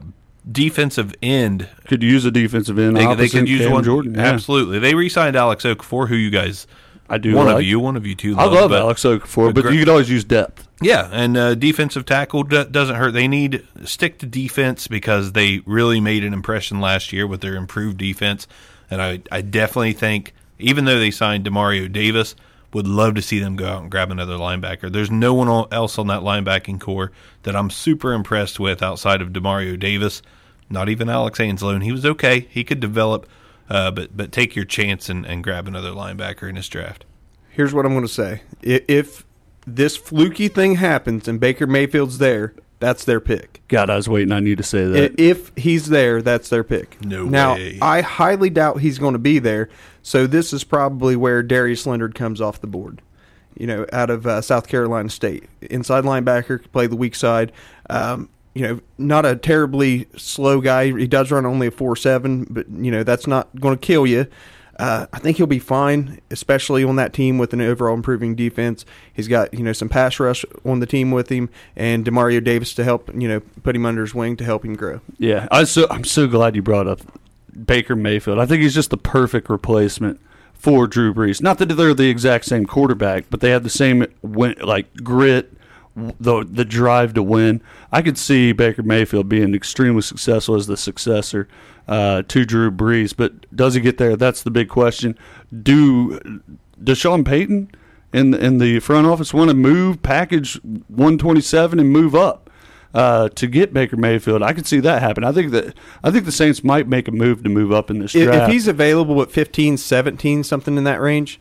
defensive end. Could use a defensive end. They, they could use Cam one. Jordan. yeah. Absolutely, they re-signed Alex Okafor, who you guys. I do One of you, one of you two. I love but- Alex Okafor, but gra- you could always use depth. Yeah, and uh, defensive tackle d- doesn't hurt. They need stick to defense because they really made an impression last year with their improved defense. And I, I definitely think, even though they signed Demario Davis, would love to see them go out and grab another linebacker. There's no one else on that linebacking core that I'm super impressed with outside of Demario Davis. Not even Alex and he was okay. He could develop, uh, but but take your chance and, and grab another linebacker in this draft. Here's what I'm going to say: if this fluky thing happens and Baker Mayfield's there, that's their pick. God, I was waiting on you to say that. If he's there, that's their pick. No now, way. I highly doubt he's going to be there. So this is probably where Darius Leonard comes off the board. You know, out of uh, South Carolina State, inside linebacker, could play the weak side. Um, you know, not a terribly slow guy. He does run only a four seven, but you know that's not going to kill you. Uh, I think he'll be fine, especially on that team with an overall improving defense. He's got you know some pass rush on the team with him, and Demario Davis to help you know put him under his wing to help him grow. Yeah, I so I'm so glad you brought up Baker Mayfield. I think he's just the perfect replacement for Drew Brees. Not that they're the exact same quarterback, but they have the same like grit, the the drive to win. I could see Baker Mayfield being extremely successful as the successor uh, to Drew Brees. But does he get there? That's the big question. Do does Sean Payton in in the front office want to move package 127 and move up? uh, to get Baker Mayfield. I could see that happen. I think that I think the Saints might make a move to move up in this If, draft. if he's available at 15, 17, something in that range,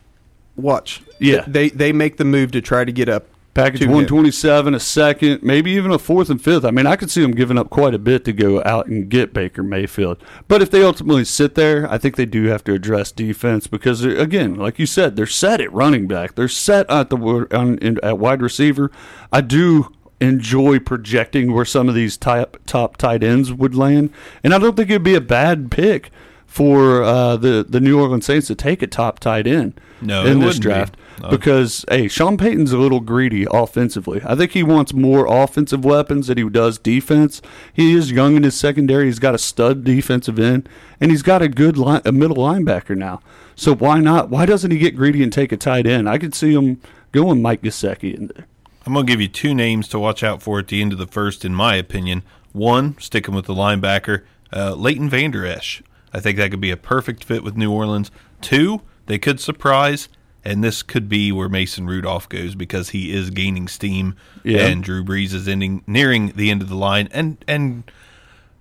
watch. Yeah. they they make the move to try to get up. Package to him. 127, a second, maybe even a fourth and fifth. I mean, I could see them giving up quite a bit to go out and get Baker Mayfield. But if they ultimately sit there, I think they do have to address defense because again, like you said, they're set at running back. They're set at the on, in, at wide receiver. I do enjoy projecting where some of these top top tight ends would land, and I don't think it'd be a bad pick for uh, the the New Orleans Saints to take a top tight end No, in this be. draft No. because hey, Sean Payton's a little greedy offensively. I think he wants more offensive weapons than he does defense. He is young in his secondary. He's got a stud defensive end, and he's got a good line, a middle linebacker now. So why not? Why doesn't he get greedy and take a tight end? I could see him going Mike Gesicki in there. I'm going to give you two names to watch out for at the end of the first, in my opinion. One, sticking with the linebacker, uh, Leighton Vander Esch. I think that could be a perfect fit with New Orleans. Two, they could surprise, and this could be where Mason Rudolph goes because he is gaining steam, Yeah. and Drew Brees is ending nearing the end of the line, and and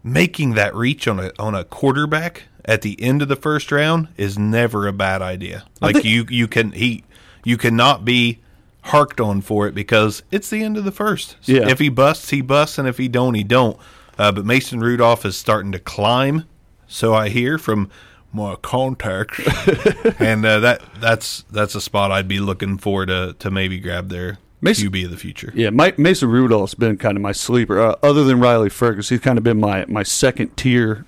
making that reach on a on a quarterback at the end of the first round is never a bad idea. Like you you can he you cannot be harked on for it because it's the end of the first. So Yeah. If he busts, he busts, and if he don't, he don't. Uh, but Mason Rudolph is starting to climb, so I hear from my contacts, [LAUGHS] and uh, that that's that's a spot I'd be looking for to to maybe grab their Mason- QB of the future. Yeah, Mike, Mason Rudolph's been kind of my sleeper. Uh, other than Riley Fergus, he's kind of been my, my second tier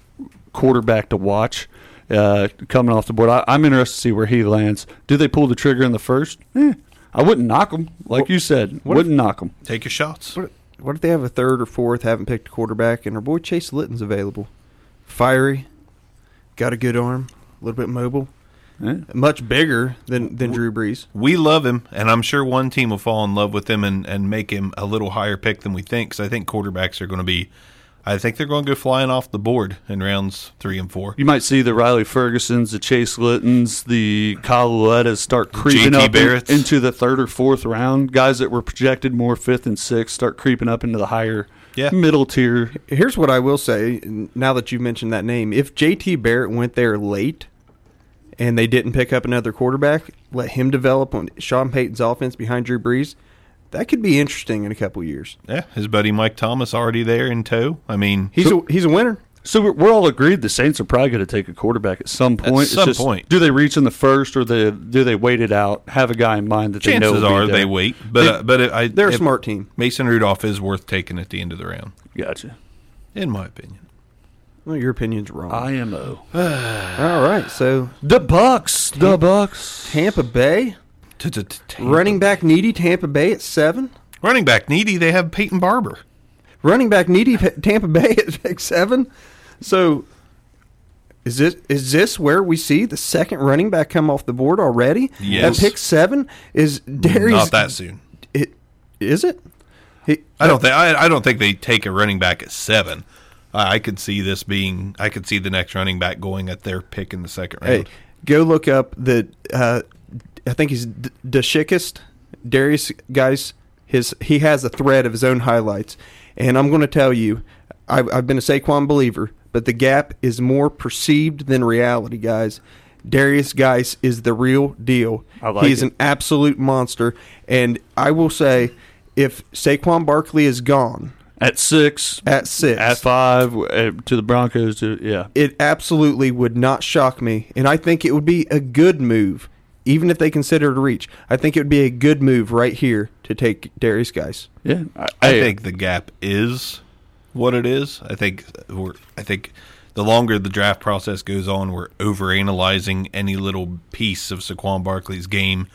quarterback to watch uh, coming off the board. I, I'm interested to see where he lands. Do they pull the trigger in the first? Eh, I wouldn't knock him, like you said. Wouldn't knock him. Take your shots. What, what if they have a third or fourth, haven't picked a quarterback, and our boy Chase Litton's available? Fiery, got a good arm, a little bit mobile. much bigger than than Drew Brees. We love him, and I'm sure one team will fall in love with him and, and make him a little higher pick than we think. Because I think quarterbacks are going to be, I think they're going to go flying off the board in rounds three and four. You might see the Riley Fergusons, the Chase Littons, the Kyle Laulettas start creeping JT up in- into the third or fourth round. Guys that were projected more fifth and sixth start creeping up into the higher Yeah. middle tier. Here's what I will say. Now that you've mentioned that name, if JT Barrett went there late, and they didn't pick up another quarterback, let him develop on Sean Payton's offense behind Drew Brees, that could be interesting in a couple years. Yeah, his buddy Mike Thomas already there in tow. I mean, He's a he's a winner. So we're, we're all agreed the Saints are probably going to take a quarterback at some point. It's some just, point. do they reach in the first, or they, do they wait it out? Have a guy in mind that they know. chances be are they wait, but uh, but I, They're a smart team. Mason Rudolph is worth taking at the end of the round, Gotcha. in my opinion. Well, your opinion's wrong. IMO. [SIGHS] All right, so The Bucks. The Bucks. Tampa Bay running back needy. Tampa Bay at seven. running back needy. They have Peyton Barber. Running back needy. Tampa Bay at [LAUGHS] pick seven. So. Is this is this where we see the second running back come off the board already? Yes. At pick seven is Derrius. Not that soon. It is it? He, I don't think I, I don't think they take a running back at seven. I I could see this being. I could see the next running back going at their pick in the second round. Hey, go look up the. Uh, I think he's D- Dashikist. Derrius Guice. His he has a thread of his own highlights, and I'm going to tell you, I've, I've been a Saquon believer, but the gap is more perceived than reality, guys. Derrius Guice is the real deal. I like He's it. an absolute monster, and I will say, if Saquon Barkley is gone At six. at six, At five. uh, To the Broncos. To, yeah. it absolutely would not shock me, and I think it would be a good move, even if they consider it a reach. I think it would be a good move right here to take Derrius Guice. Yeah. I, I hey, think the gap is what it is. I think we're. I think the longer the draft process goes on, we're overanalyzing any little piece of Saquon Barkley's game.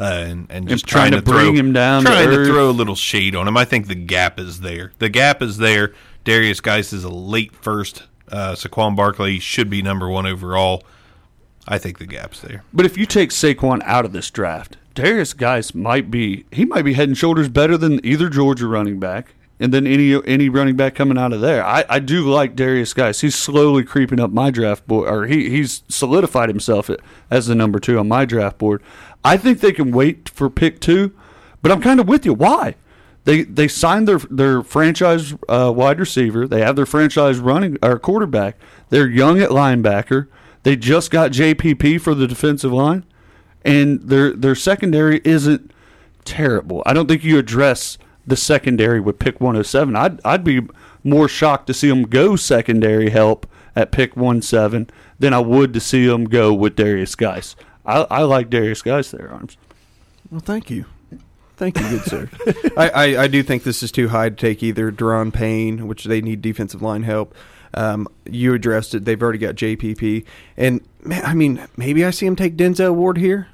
Uh, and, and just trying trying, to bring throw, him down trying to, earth. throw a little shade on him. I think the gap is there. The gap is there. Derrius Guice is a late first. Uh, Saquon Barkley should be number one overall. I think the gap's there. But if you take Saquon out of this draft, Derrius Guice might be he might be head and shoulders better than either Georgia running back and then any any running back coming out of there. I, I do like Derrius Guice. He's slowly creeping up my draft board, or he he's solidified himself as the number two on my draft board. I think they can wait for pick two, but I'm kind of with you. Why? They they signed their their franchise uh, wide receiver. They have their franchise running or quarterback. They're young at linebacker. They just got JPP for the defensive line, and their their secondary isn't terrible. I don't think you address the secondary with pick 107. I'd I'd be more shocked to see them go secondary help at pick 17 than I would to see them go with Derrius Guice. I, I like Derrius Guice there, arms. Well, thank you. Thank you, good sir. [LAUGHS] I, I, I do think this is too high to take either Da'Ron Payne, which they need defensive line help. Um, you addressed it. They've already got JPP. And, I mean, maybe I see him take Denzel Ward here,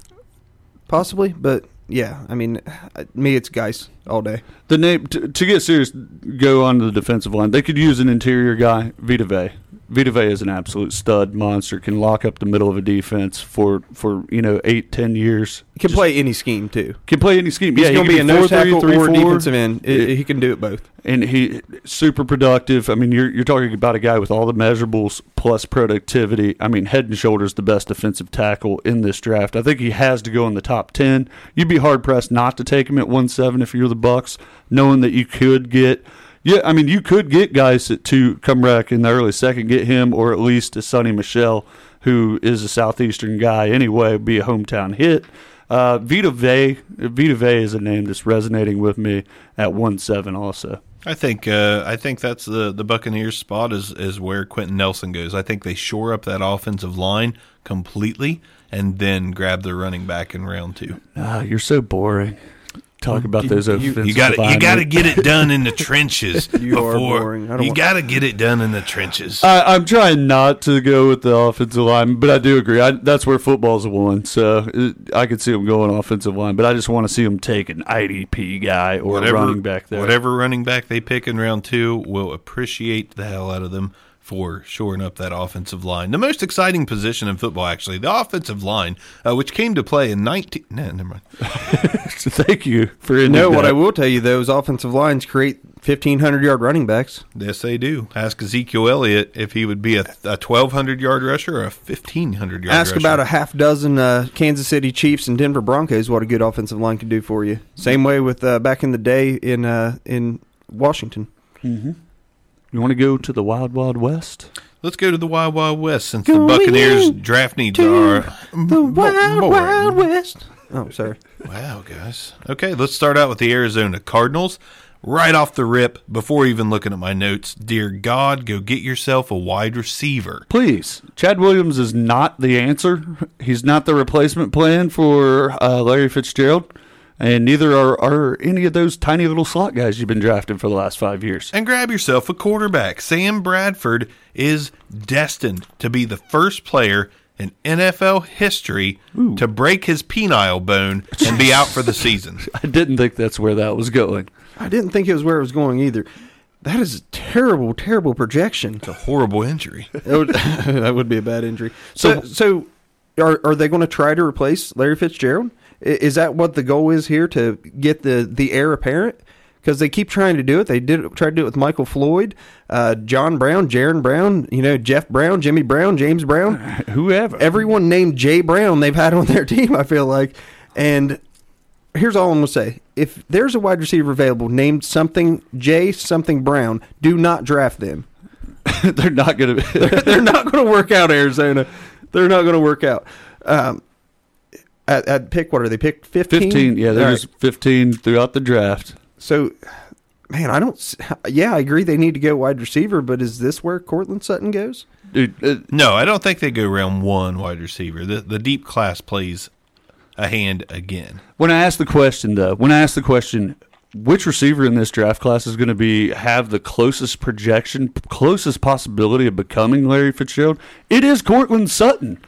possibly. But, yeah, I mean, uh, me, it's guys all day. The name to, to get serious, go on to the defensive line. They could use an interior guy, Vita Vea. Vita Vea is an absolute stud monster. Can lock up the middle of a defense for for you know eight ten years. He can play any scheme, too. Can play any scheme. He's yeah, going to be a nose 4-3, tackle 3-4. or defensive end. It- he can do it both. and he super productive. I mean, you're you're talking about a guy with all the measurables plus productivity. I mean, head and shoulders the best defensive tackle in this draft. I think he has to go in the top ten. You'd be hard pressed not to take him at one seven if you're the Bucks, knowing that you could get. Yeah, I mean, you could get guys to come back in the early second, get him or at least a Sony Michel, who is a southeastern guy anyway, be a hometown hit. Uh, Vita Vea, Vita Vea is a name that's resonating with me at one seven also. I think uh, I think that's the the Buccaneers spot is is where Quenton Nelson goes. I think they shore up that offensive line completely and then grab their running back in round two. Ah, you're so boring. Talk about those offensive You got you got to get it done in the [LAUGHS] trenches You are before boring. I don't you got to get it done in the trenches. I, I'm trying not to go with the offensive line, but I do agree. I, that's where football's won, so it, I could see them going offensive line. But I just want to see them take an IDP guy or a running back there. Whatever running back they pick in round two, will appreciate the hell out of them for shoring up that offensive line. The most exciting position in football, actually, the offensive line, uh, which came to play in 19. Nah, never mind. [LAUGHS] Thank you for ending No, what. I will tell you, those offensive lines create 1,500 yard running backs. Yes, they do. Ask Ezekiel Elliott if he would be a, a 1,200 yard rusher or a 1,500 yard rusher. Ask rusher. about a half dozen uh, Kansas City Chiefs and Denver Broncos what a good offensive line can do for you. Same way with uh, back in the day in uh, in Washington. You want to go to the Wild Wild West? Let's go to the Wild Wild West since the Buccaneers draft needs are The Wild boring. Wild West. Oh, sorry. Wow, guys. Okay, let's start out with the Arizona Cardinals. Right off the rip, before even looking at my notes, dear God, go get yourself a wide receiver. Please. Chad Williams is not the answer. He's not the replacement plan for uh, Larry Fitzgerald. And neither are, are any of those tiny little slot guys you've been drafting for the last five years. And grab yourself a quarterback. Sam Bradford is destined to be the first player in NFL history to break his penile bone and be out for the season. [LAUGHS] I didn't think that's where that was going. I didn't think it was where it was going either. That is a terrible, terrible projection. It's a horrible injury. [LAUGHS] That would, [LAUGHS] that would be a bad injury. So, so are are they going to try to replace Larry Fitzgerald? Is that what the goal is here to get the the heir apparent? Because they keep trying to do it. They did try to do it with Michael Floyd, uh, John Brown, Jaron Brown, you know Jeff Brown, Jimmy Brown, James Brown. [LAUGHS] Whoever. Everyone named Jay Brown they've had on their [LAUGHS] team. I feel like, and here's all I'm gonna say: if there's a wide receiver available named something Jay something Brown, do not draft them. [LAUGHS] They're not going to. They're not going to work out, Arizona. They're not going to work out. Um, at, at pick, what are they? Pick 15? 15. Yeah, there's right. 15 throughout the draft. So, man, I don't. Yeah, I agree they need to go wide receiver, but is this where Courtland Sutton goes? Dude, uh, No, I don't think they go round one wide receiver. The the deep class plays a hand again. When I ask the question, though, when I ask the question, which receiver in this draft class is going to be have the closest projection, closest possibility of becoming Larry Fitzgerald? It is Courtland Sutton,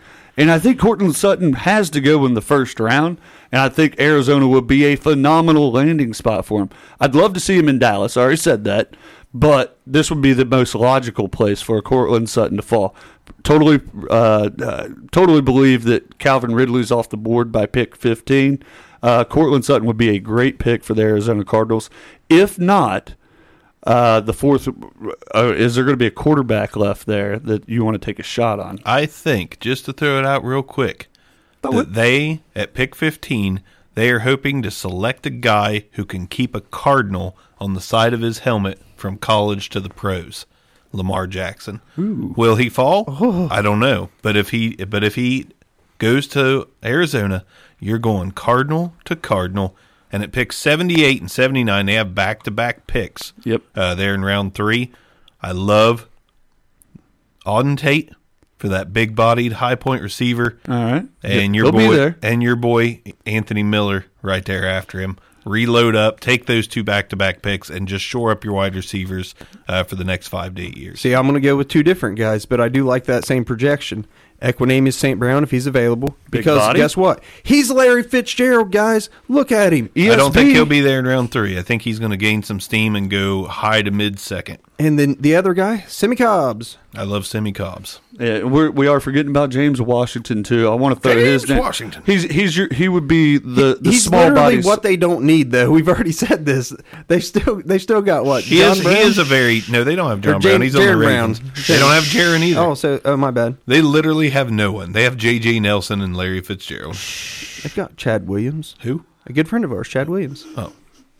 and I think Courtland Sutton has to go in the first round. And I think Arizona would be a phenomenal landing spot for him. I'd love to see him in Dallas. I already said that, but this would be the most logical place for Courtland Sutton to fall. Totally, uh, uh, totally believe that Calvin Ridley's off the board by pick 15. Uh, Courtland Sutton would be a great pick for the Arizona Cardinals. If not, uh, the fourth, uh, is there going to be a quarterback left there that you want to take a shot on? I think just to throw it out real quick, that they at pick fifteen they are hoping to select a guy who can keep a cardinal on the side of his helmet from college to the pros. Lamar Jackson. Will he fall? I don't know. But if he but if he goes to Arizona, you're going cardinal to cardinal. And at picks 78 and 79, they have back to back picks. Yep. Uh, there in round three. I love Auden Tate for that big bodied high point receiver. All right. And Yep, your they'll boy and your boy Anthony Miller right there after him. Reload up, take those two back to back picks, and just shore up your wide receivers uh, for the next five to eight years. See, I'm going to go with two different guys, but I do like that same projection. Equanimeous St. Brown, if he's available. Because guess what? He's Larry Fitzgerald, guys. Look at him. I don't think he'll be there in round three. I think he's going to gain some steam and go high to mid second. And then the other guy, Simmie Cobbs. I love Simmie Cobbs. Yeah, we're, we are forgetting about James Washington too. I want to throw his James name. Washington. He's he's your he would be the the he's small literally bodies. what they don't need, though. [LAUGHS] We've already said this. They still they still got what? He John is. Brown? He is a very no. They don't have John Or Brown. James- He's on the Jaron Ravens. Brown. They don't have Jaron either. Oh, so oh my bad. They literally have no one. They have J.J. Nelson and Larry Fitzgerald. They've got Chad Williams, Who? a good friend of ours, Chad Williams. Oh,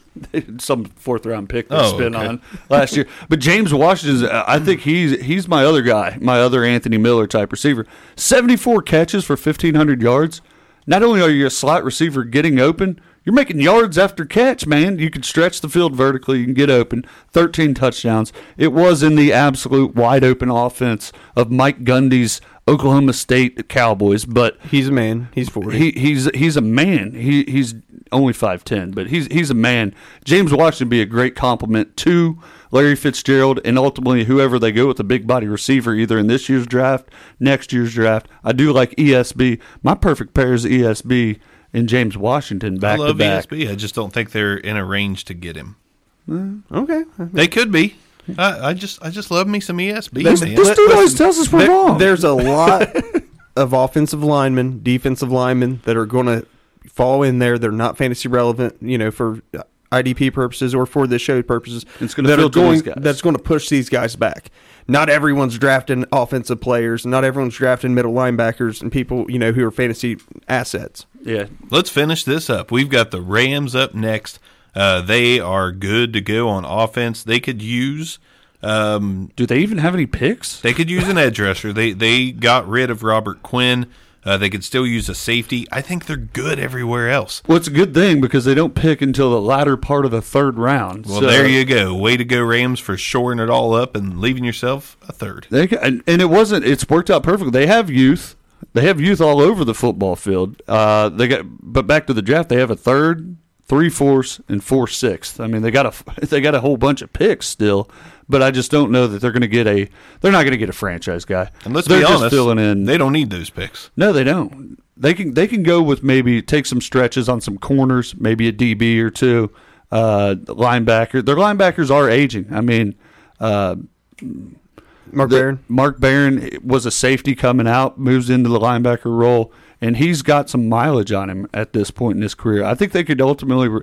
[LAUGHS] some fourth round pick they Oh, spent okay. on last year. But James Washington, uh, I think he's he's my other guy, my other Anthony Miller type receiver. Seventy four catches for fifteen hundred yards. Not only are you a slot receiver getting open, you're making yards after catch, man. You can stretch the field vertically, you can get open. Thirteen touchdowns. It was in the absolute wide open offense of Mike Gundy's Oklahoma State Cowboys, but He's a man. He's forty. he he's he's a man. He he's only five ten, but he's he's a man. James Washington would be a great compliment to Larry Fitzgerald and ultimately whoever they go with a big body receiver either in this year's draft, next year's draft. I do like ESB. My perfect pair is ESB and James Washington I back to love back. ESB. I just don't think they're in a range to get him. okay. They could be. I, I just I just love me some ESB. This, man. this dude always tells us we're There- wrong. There's a lot [LAUGHS] of offensive linemen, defensive linemen that are going to fall in there. They're not fantasy relevant, you know, for IDP purposes or for this show purposes. It's gonna that going these that's going to push these guys back. Not everyone's drafting offensive players. Not everyone's drafting middle linebackers and people, you know, who are fantasy assets. yeah. Let's finish this up. We've got the Rams up next. Uh, they are good to go on offense. They could use um, Do they even have any picks? they could use an edge rusher. They they got rid of Robert Quinn. Uh, they could still use a safety. I think they're good everywhere else. Well, it's a good thing because they don't pick until the latter part of the third round. Well, So there you go. Way to go, Rams, for shoring it all up and leaving yourself a third. They and, and it wasn't. It's worked out perfectly. They have youth. They have youth all over the football field. Uh, they got, but back to the draft, they have a third, three fourths, and four sixths. I mean, they got a [LAUGHS] they got a whole bunch of picks still. But I just don't know that they're going to get a. They're not going to get a franchise guy. And let's they're be just honest, filling in. they don't need those picks. No, they don't. They can they can go with maybe take some stretches on some corners, maybe a DB or two, uh, linebacker. Their linebackers are aging. I mean, uh, Mark the- Barron. Mark Barron was a safety coming out, moves into the linebacker role, and he's got some mileage on him at this point in his career. I think they could ultimately re-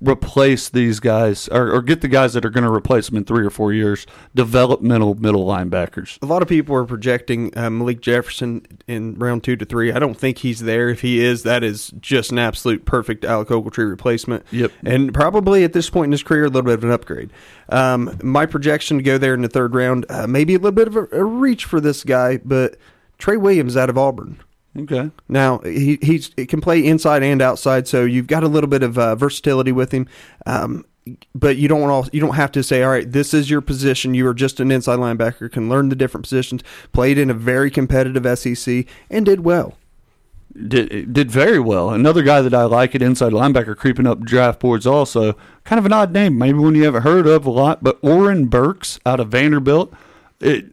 replace these guys or, or get the guys that are going to replace them in three or four years, developmental middle linebackers. A lot of people are projecting uh, Malik Jefferson in round two to three. I don't think he's there. If he is, that is just an absolute perfect Alec Ogletree replacement. Yep. And probably at this point in his career, a little bit of an upgrade. Um, my projection to go there in the third round, uh, maybe a little bit of a, a reach for this guy, but Trey Williams out of Auburn. Okay. Now he he's he can play inside and outside, so you've got a little bit of uh, versatility with him. Um, but you don't want all, you don't have to say, all right, this is your position. You are just an inside linebacker. Can learn the different positions. Played in a very competitive SEC and did well. did did very well. Another guy that I like at inside linebacker creeping up draft boards also. Kind of an odd name, maybe one you haven't heard of a lot, but Oren Burks out of Vanderbilt. It,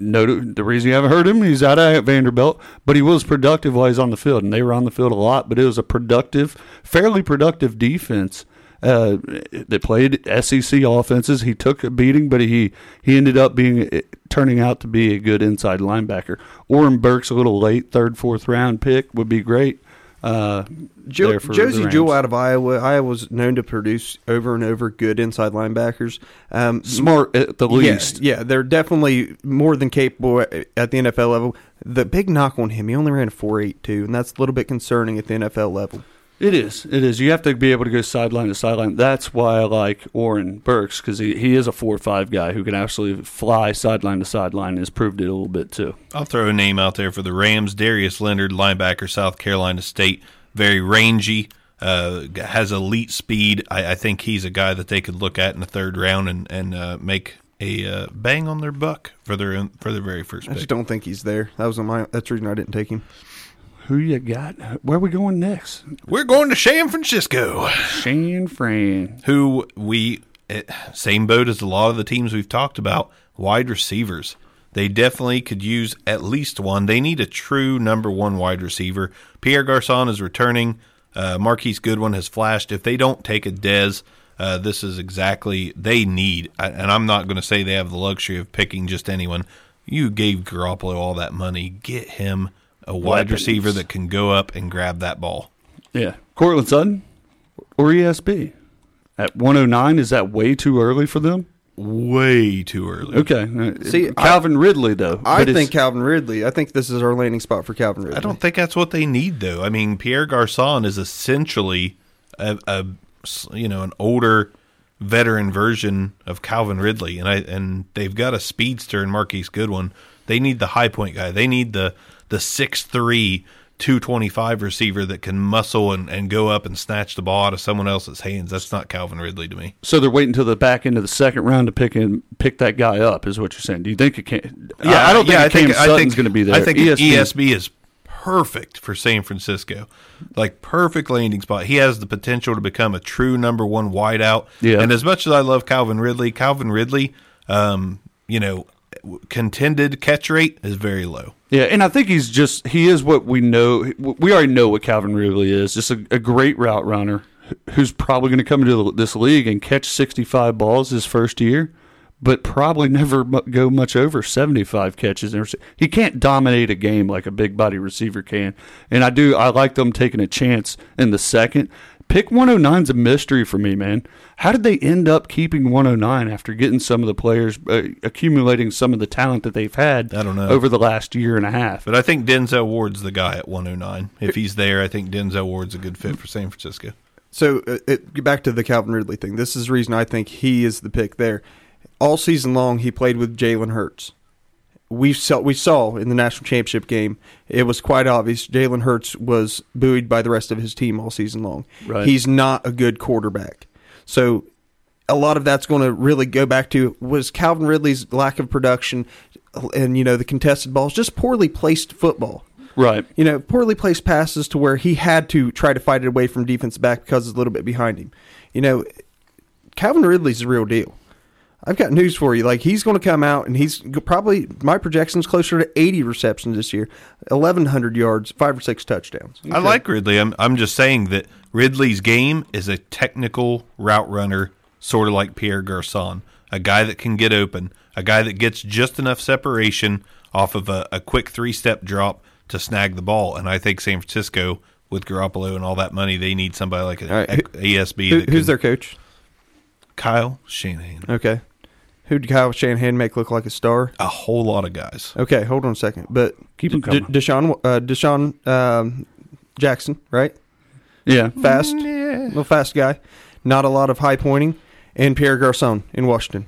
no, the reason you haven't heard him, he's out at Vanderbilt, but he was productive while he's on the field, and they were on the field a lot. But it was a productive, fairly productive defense uh, that played SEC offenses. He took a beating, but he he ended up being turning out to be a good inside linebacker. Oren Burks, a little late, third, fourth round pick, would be great. Uh, Jo- there for the Josey Jewell out of Iowa. Iowa's known to produce over and over good inside linebackers. Um, smart at the least. Yeah, yeah, they're definitely more than capable at at the NFL level. The big knock on him, he only ran a four eight two, and that's a little bit concerning at the NFL level. It is. It is. You have to be able to go sideline to sideline. That's why I like Oren Burks because he, he is a four or five guy who can absolutely fly sideline to sideline and has proved it a little bit too. I'll throw a name out there for the Rams. Darius Leonard, linebacker, South Carolina State. Very rangy, uh, has elite speed. I, I think he's a guy that they could look at in the third round and and uh, make a uh, bang on their buck for their for their very first I just don't think he's there. That was my. That's the reason I didn't take him. Who you got? Where are we going next? We're going to San Francisco, San Fran. who we eh, same boat as a lot of the teams we've talked about. Wide receivers. They definitely could use at least one. They need a true number one wide receiver. Pierre Garcon is returning. Uh, Marquise Goodwin has flashed. If they don't take a Dez, uh, this is exactly they need. And I'm not going to say they have the luxury of picking just anyone. You gave Garoppolo all that money. Get him a wide Weapons. receiver that can go up and grab that ball. Yeah. Courtland Sutton or ESB at 109. Is that way too early for them? Way too early. Okay. Uh, See, Calvin Ridley though. I think Calvin Ridley. I think this is our landing spot for Calvin Ridley. I don't think that's what they need, though. I mean, Pierre Garcon is essentially a, a you know an older veteran version of Calvin Ridley, and I and they've got a speedster in Marquise Goodwin. They need the high point guy. They need the the six three. 225 receiver that can muscle and, and go up and snatch the ball out of someone else's hands. That's not Calvin Ridley to me. So they're waiting until the back end of the second round to pick in, pick that guy up, is what you're saying. Do you think it can? Yeah, I don't think Uh, Cam Sutton's going to be there. I think ESB ESB is perfect for San Francisco. Like perfect landing spot. He has the potential to become a true number one wideout. Yeah. And as much as I love Calvin Ridley, Calvin Ridley, um, you know, contended catch rate is very low. Yeah, and I think he's just he is what we know. We already know what Calvin Ridley is. Just a, a great route runner who's probably going to come into this league and catch 65 balls his first year. but probably [LAUGHS] never go much over 75 catches. He can't dominate a game like a big body receiver can. And I do, I like them taking a chance in the second. Pick 109 is a mystery for me, man. How did they end up keeping 109 after getting some of the players, uh, accumulating some of the talent that they've had I don't know. over the last year and a half? But I think Denzel Ward's the guy at 109. If he's there, I think Denzel Ward's a good fit for San Francisco. So uh, it, get back to the Calvin Ridley thing. This is the reason I think he is the pick there. All season long, he played with Jalen Hurts. We saw we saw in the national championship game. It was quite obvious Jalen Hurts was buoyed by the rest of his team all season long. Right. He's not a good quarterback. So a lot of that's going to really go back to was Calvin Ridley's lack of production and you know the contested balls, just poorly placed football Right. you know, poorly placed passes to where he had to try to fight it away from defense back because it's a little bit behind him. You know, Calvin Ridley's the real deal. I've got news for you. Like he's going to come out and he's probably my projections closer to 80 receptions this year, 1100 yards, five or six touchdowns. I like Ridley. I'm I'm just saying that Ridley's game is a technical route runner, sort of like Pierre Garcon, a guy that can get open, a guy that gets just enough separation off of a, a quick three step drop to snag the ball. And I think San Francisco, with Garoppolo and all that money, they need somebody like an All right, who- ASB. Who, that who's can- their coach? Kyle Shanahan. Okay. Who did Kyle Shanahan make look like a star? A whole lot of guys. Okay, hold on a second. But keep D- coming. DeSean, uh, DeSean um, Jackson, right? Yeah. Fast, little fast guy. Not a lot of high pointing. And Pierre Garcon in Washington.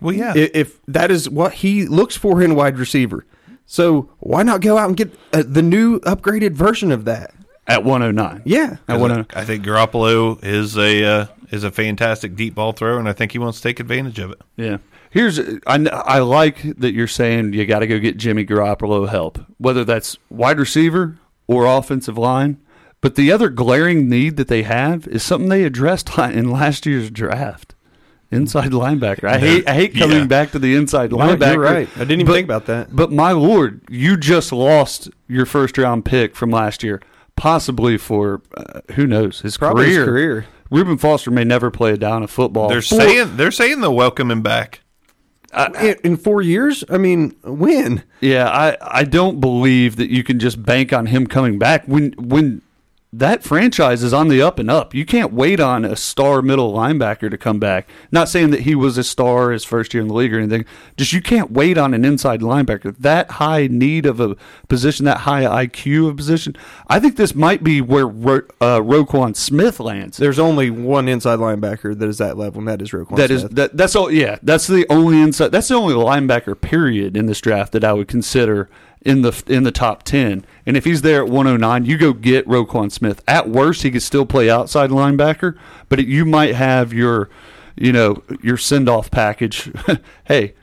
Well, yeah. I- if that is what he looks for in wide receiver. So why not go out and get uh, the new upgraded version of that? At 109. Yeah. At 109. I think Garoppolo is a uh, is a fantastic deep ball thrower, and I think he wants to take advantage of it. Yeah. Here's I, I like that you're saying you got to go get Jimmy Garoppolo help, whether that's wide receiver or offensive line. But the other glaring need that they have is something they addressed [LAUGHS] in last year's draft. Inside linebacker. I hate I hate coming Yeah. back to the inside No, linebacker. right. I didn't even But- think about that. But my lord, you just lost your first round pick from last year, possibly for uh, who knows his Probably his career. career. Reuben Foster may never play a down of football. They're For- saying they're saying they'll welcome him back. in, in four years? I mean, when? Yeah, I, I don't believe that you can just bank on him coming back when when that franchise is on the up and up. You can't wait on a star middle linebacker to come back. Not saying that he was a star his first year in the league or anything. Just you can't wait on an inside linebacker. That high need of a position, that high IQ of a position. I think this might be where Ro, uh, Roquan Smith lands. There's only one inside linebacker that is that level, and that is Roquan That is Smith. that. That's all. Yeah, that's the only inside. That's the only linebacker period in this draft that I would consider in the in the top ten. And if he's there at 109, you go get Roquan Smith. At worst, he could still play outside linebacker, but it, you might have your, you know, your send off package. [LAUGHS] hey,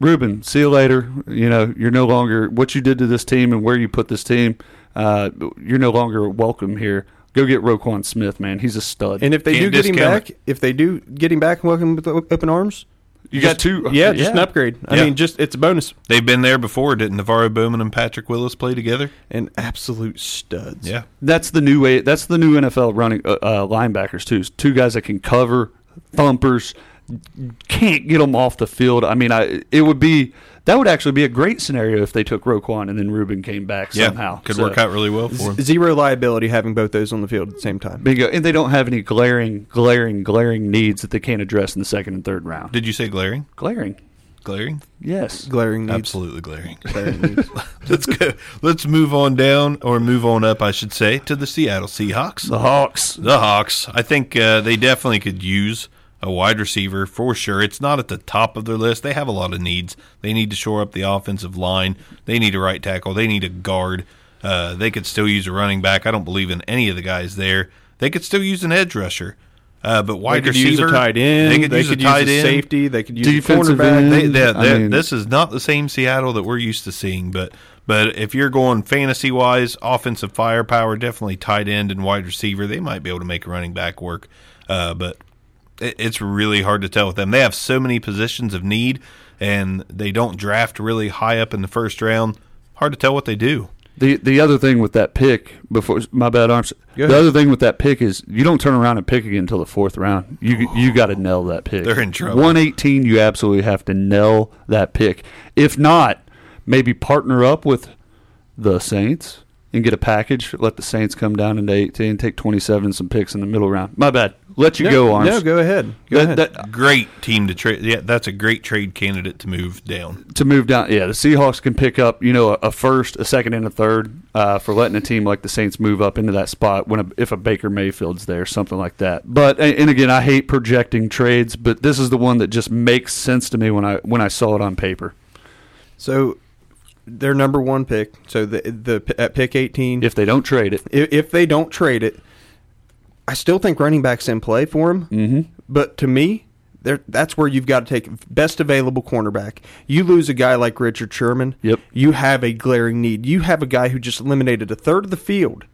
Reuben, see you later. You know, you're no longer what you did to this team and where you put this team. Uh, you're no longer welcome here. Go get Roquan Smith, man. He's a stud. and if they Can't do get him discount back, if they do get him back and welcome with open arms, you got two. yeah, just an upgrade. I Yeah. mean, just it's a bonus. They've been there before, didn't NaVorro Bowman and Patrick Willis play together? And absolute studs. Yeah. That's the new way. That's the new NFL running uh, uh, linebackers too. Two guys that can cover thumpers. Can't get them off the field. I mean, I it would be that would actually be a great scenario if they took Roquan and then Reuben came back Yeah. somehow. Could So, work out really well for him. Zero liability having both those on the field at the same time. Bingo. And they don't have any glaring, glaring, glaring needs that they can't address in the second and third round. Did you say glaring? Glaring. Glaring? Yes. Glaring needs. Absolutely glaring. [LAUGHS] Glaring needs. [LAUGHS] Let's go. Let's move on down, or move on up, I should say, to the Seattle Seahawks. The Hawks. The Hawks. I think uh, they definitely could use a wide receiver for sure. It's not at the top of their list. They have a lot of needs. They need to shore up the offensive line. They need a right tackle. They need a guard. Uh, they could still use a running back. I don't believe in any of the guys there. They could still use an edge rusher. Uh, but They wide could receiver, use a tight end. They could use a tight end. safety. They could use Defensive a cornerback. end. They, they, I mean- this is not the same Seattle that we're used to seeing, but but if you're going fantasy wise, offensive firepower, definitely tight end and wide receiver, they might be able to make a running back work. Uh, but it, it's really hard to tell with them. They have so many positions of need, and they don't draft really high up in the first round. Hard to tell what they do. The the other thing with that pick before my bad arms. The other thing with that pick is you don't turn around and pick again until the fourth round. You you got to nail that pick. They're in trouble. One eighteen, you absolutely have to nail that pick. If not, maybe partner up with the Saints and get a package. Let the Saints come down into eighteen, take twenty seven and some picks in the middle round. My bad. Let you no, go, arms. No, go ahead. Go That- ahead. that- Great team to trade. Yeah, that's a great trade candidate to move down. to move down. Yeah, the Seahawks can pick up, you know, a, a first, a second, and a third uh, for letting a team like the Saints move up into that spot when a, if a Baker Mayfield's there, something like that. But and and again, I hate projecting trades, but this is the one that just makes sense to me when I when I saw it on paper. so their number one pick. So the the at pick eighteen. If they don't trade it, if, if they don't trade it, I still think running backs in play for him. Mm-hmm. But to me, there that's where you've got to take best available cornerback. You lose a guy like Richard Sherman. Yep. You have a glaring need. You have a guy who just eliminated a third of the field.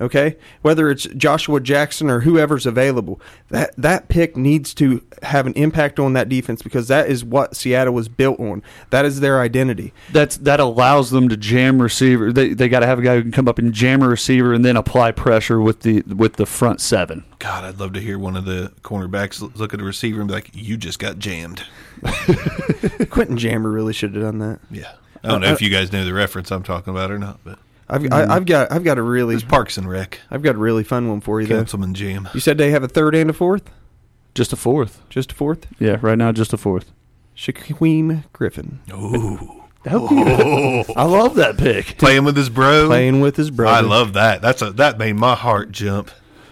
Okay, whether it's Joshua Jackson or whoever's available, that that pick needs to have an impact on that defense because that is what Seattle was built on. That is their identity. that's that allows them to jam receiver. They they got to have a guy who can come up and jam a receiver and then apply pressure with the with the front seven. God, I'd love to hear one of the cornerbacks look at a receiver and be like, "You just got jammed." [LAUGHS] Quentin Jammer really should have done that. Yeah, I don't know uh, if you guys know the reference I'm talking about or not, but I've I, mm-hmm. I've got I've got a really it's Parks and Rec, I've got a really fun one for you though. Councilman Jamm. You said they have a third and a fourth, Just a fourth. just a fourth. Yeah, right now just a fourth. Shaquem Griffin Ooh, oh. I love that pick. playing with his bro, playing with his brother. I love that. That's a that made my heart jump.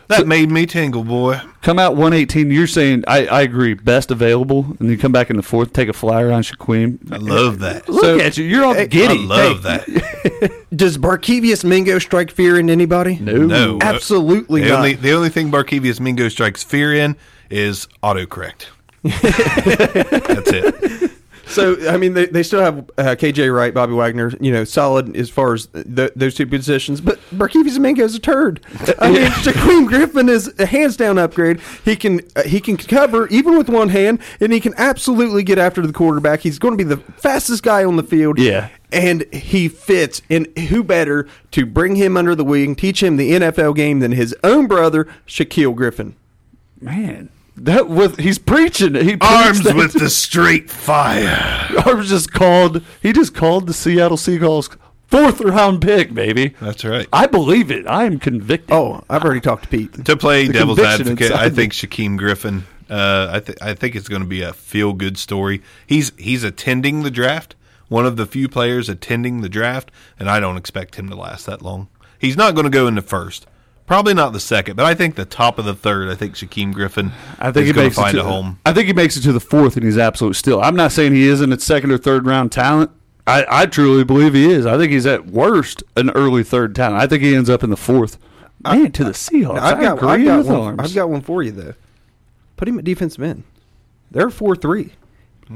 That made me tingle, boy. Come out 118. You're saying I, I agree. Best available, and you come back in the fourth, take a flyer on Shaquem. I love that. Look So- at you. You're all Hey, giddy. I love that. [LAUGHS] Does Barkevious Mingo strike fear in anybody? No. No, Absolutely The not. only the only thing Barkevious Mingo strikes fear in is autocorrect. [LAUGHS] That's it. So I mean, they, they still have uh, KJ Wright, Bobby Wagner, you know, solid as far as th- those two positions. But Barkevious Mingo's a turd. I mean, Shaquem Griffin is a hands down upgrade. He can uh, he can cover even with one hand, and he can absolutely get after the quarterback. He's going to be the fastest guy on the field. Yeah. and he fits. And who better to bring him under the wing, teach him the NFL game than his own brother, Shaquill Griffin? Man, that with he's preaching. He Arms that. with the straight fire. [LAUGHS] arms just called. He just called the Seattle Seahawks fourth round pick, baby. That's right. I believe it. I am convicted. Oh, I've already talked to Pete. To play The devil's advocate, I think Shaquem Griffin. Uh, I think I think it's going to be a feel good story. He's he's attending the draft, one of the few players attending the draft, and I don't expect him to last that long. He's not going to go in the first, probably not the second, but I think the top of the third. I think Shaquem Griffin. I think is he going makes to find it a to, home. I think he makes it to the fourth, and he's absolute still. I'm not saying he isn't a second or third round talent. I, I truly believe he is. I think he's at worst an early third talent. I think he ends up in the fourth. Man, to the Seahawks. I've I got, agree I've got with one. arms. I've got one for you though. Put him at defensive end. They're four three.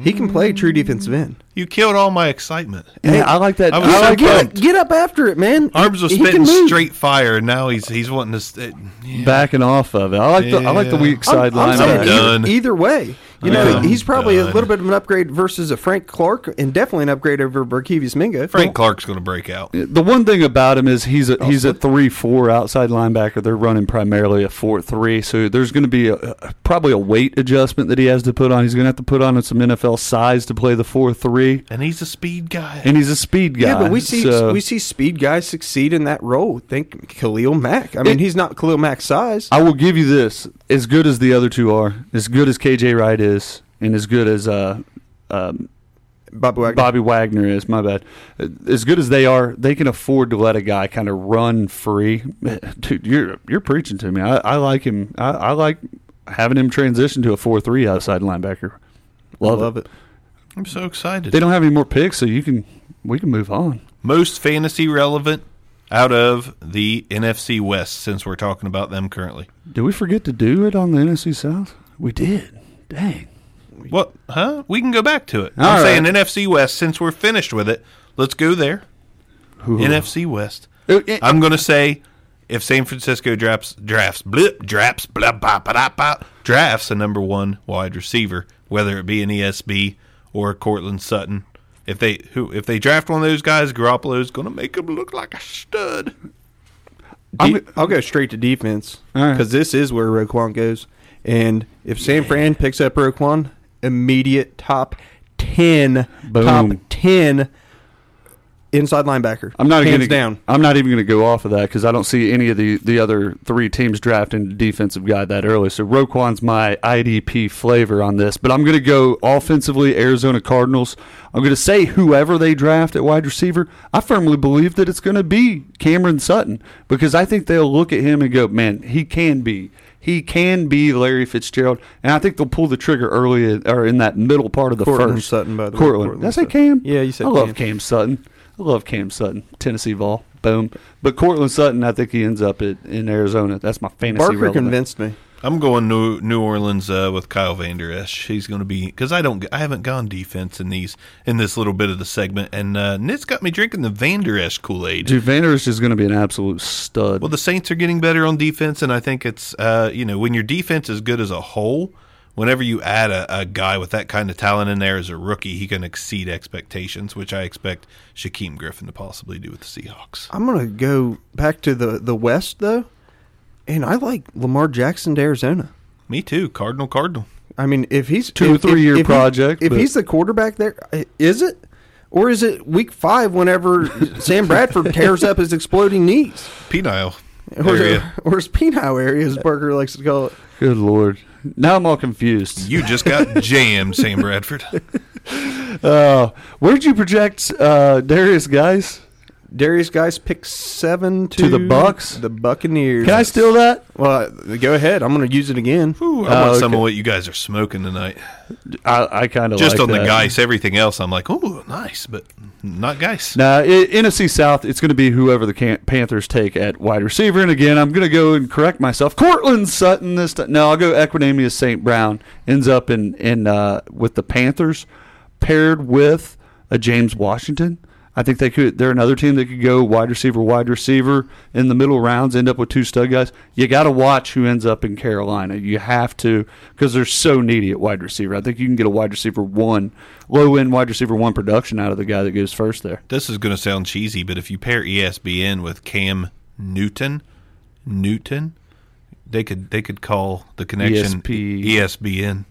He can play true defensive end. You killed all my excitement. Yeah, I like that. I I, was so like Get, pumped. get up after it, man. Arms was He can spitting move. straight fire, and now he's he's wanting to. St- yeah. backing off of it. I like the I like the Yeah. weak side I'm, I'm line. saying I'm either, done. either way. You know, I'm he's probably a uh, little bit of an upgrade versus a Frank Clark, and definitely an upgrade over Barkevious Mingo. Frank Clark's going to break out. The one thing about him is he's a, oh, he's a three four outside linebacker. They're running primarily a four three, so there's going to be a, a- probably a weight adjustment that he has to put on. He's going to have to put on some NFL size to play the four three, And he's a speed guy. and he's a speed guy. Yeah, but we see so- we see speed guys succeed in that role. Think Khalil Mack. I mean, It- he's not Khalil Mack's size. I will give you this: as good as the other two are, as good as KJ Wright is, and as good as uh, um, Bobby Wagner. Bobby Wagner is. My bad. As good as they are, they can afford to let a guy kind of run free. [LAUGHS] Dude, you're you're preaching to me. I, I like him. I, I like having him transition to a four three outside linebacker. Love, love it. it. I'm so excited. They don't have any more picks, so you can we can move on. Most fantasy relevant out of the NFC West, since we're talking about them currently. Did we forget to do it on the NFC South? We did. Dang. What? Huh? We can go back to it. All I'm right. saying NFC West, since we're finished with it, let's go there. NFC West. Uh, uh, I'm going to say if San Francisco drafts, drafts, blip, drafts, blah, blah, blah, blah, drafts a number one wide receiver, whether it be an ESB or a Courtland Sutton if they who if they draft one of those guys, Garoppolo's going to make him look like a stud. De- I'll go straight to defense All right. because this is where Roquan goes. And if San Fran picks up Roquan, immediate top ten, Boom. top ten inside linebacker. I'm not hands gonna, down. I'm not even going to go off of that because I don't see any of the, the other three teams drafting a defensive guy that early. So Roquan's my IDP flavor on this, but I'm going to go offensively. Arizona Cardinals. I'm going to say whoever they draft at wide receiver. I firmly believe that it's going to be Cameron Sutton because I think they'll look at him and go, "Man, he can be." He can be Larry Fitzgerald, and I think they'll pull the trigger early or in that middle part of the Courtland first. Sutton, by the way. Courtland. Courtland Did I say Cam? Yeah, you said I love Cam. Cam Sutton. I love Cam Sutton, Tennessee ball. Boom. But Courtland Sutton, I think he ends up at, in Arizona. That's my fantasy. Barker relevant. convinced me. I'm going New New Orleans uh, with Kyle Vander Esch. He's going to be because I don't I haven't gone defense in these in this little bit of the segment, and uh, Nit's got me drinking the Vander Esch Kool Aid. Dude, Vander Esch is going to be an absolute stud. Well, the Saints are getting better on defense, and I think it's uh, you know when your defense is good as a whole, whenever you add a, a guy with that kind of talent in there as a rookie, he can exceed expectations, which I expect Shaquem Griffin to possibly do with the Seahawks. I'm gonna go back to the the West though, and I like Lamar Jackson to Arizona. Me too, Cardinal Cardinal. I mean, if he's Two or if- three year if he- project, if he's the quarterback there, is it, or is it week five whenever [LAUGHS] Sam Bradford tears up his exploding knees, Penile or, area. or his penile area, as Barker likes to call it? Good lord. Now I'm all confused. You just got [LAUGHS] jammed, Sam Bradford. Uh, where'd you project uh, Derrius, Guice? Derrius Guice pick seven to, To the Bucks? the Buccaneers. Can I steal that? Well, go ahead. I'm going to use it again. Ooh, I want Oh, some of what you guys are smoking tonight. I, I kind of. Just like on the that. Guice, everything else, I'm like, oh, nice, but not Guice. Now, i NFC South, it's going to be whoever the Can- Panthers take at wide receiver. And again, I'm going to go and correct myself. Courtland Sutton this time. No, I'll go Equanimeous St. Brown. Ends up in, in uh, with the Panthers paired with a James Washington. I think they could. They're another team that could go wide receiver, wide receiver in the middle rounds, end up with two stud guys. You got to watch who ends up in Carolina. You have to because they're so needy at wide receiver. I think you can get a wide receiver one, low end wide receiver one production out of the guy that goes first there. This is going to sound cheesy, but if you pair ESPN with Cam Newton, Newton, they could they could call the connection ESP. ESPN.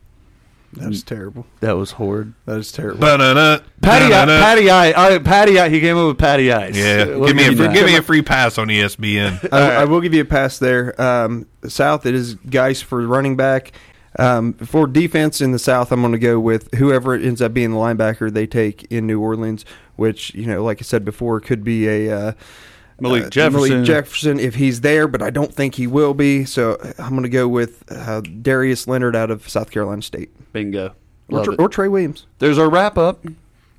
That's terrible. That was horrid. That is terrible. Ba-na-na, Patty, ba-na-na. Patty Eye, uh, Patty Eye. He came up with Patty Eyes. Yeah, We'll give me a you free, that. give me a free pass on ESPN. [LAUGHS] I, I will give you a pass there. Um, South, it is Guice for running back. Um, for defense in the South, I'm going to go with whoever it ends up being the linebacker they take in New Orleans, which you know, like I said before, could be a uh, Malik uh, Jefferson. Malik Jefferson if he's there, but I don't think he will be. So I'm going to go with uh, Darius Leonard out of South Carolina State Bingo. or, Love or Trey Williams. There's our wrap up.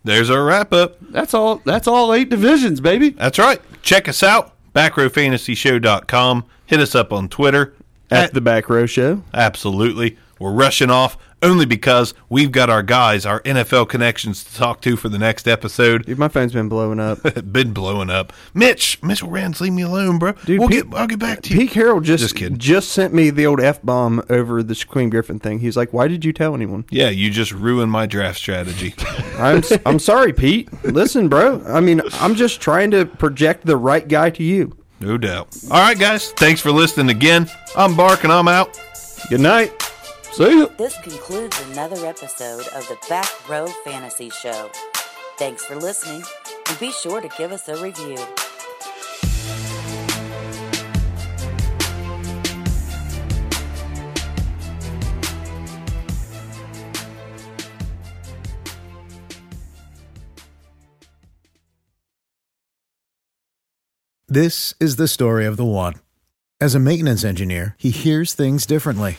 There's our wrap up. That's all. That's all eight divisions, baby. That's right. Check us out, backrowfantasyshow.com. Hit us up on Twitter At the Back Row Show. Absolutely. We're rushing off only because we've got our guys, our NFL connections to talk to for the next episode. Dude, my phone's been blowing up. [LAUGHS] Been blowing up. Mitch, Mitchell Rans, leave me alone, bro. Dude, we'll Pete- get, I'll get back to you. Pete Carroll just Just kidding. just sent me the old f bomb over the Queen Griffin thing. He's like, "Why did you tell anyone?" Yeah, you just ruined my draft strategy. [LAUGHS] I'm s- I'm sorry, Pete. Listen, bro. I mean, I'm just trying to project the right guy to you. no doubt. All right, guys. Thanks for listening again. I'm Bark and I'm out. Good night. See ya. This concludes another episode of the Back Row Fantasy Show. Thanks for listening, and be sure to give us a review. This is the story of the one. As a maintenance engineer, he hears things differently.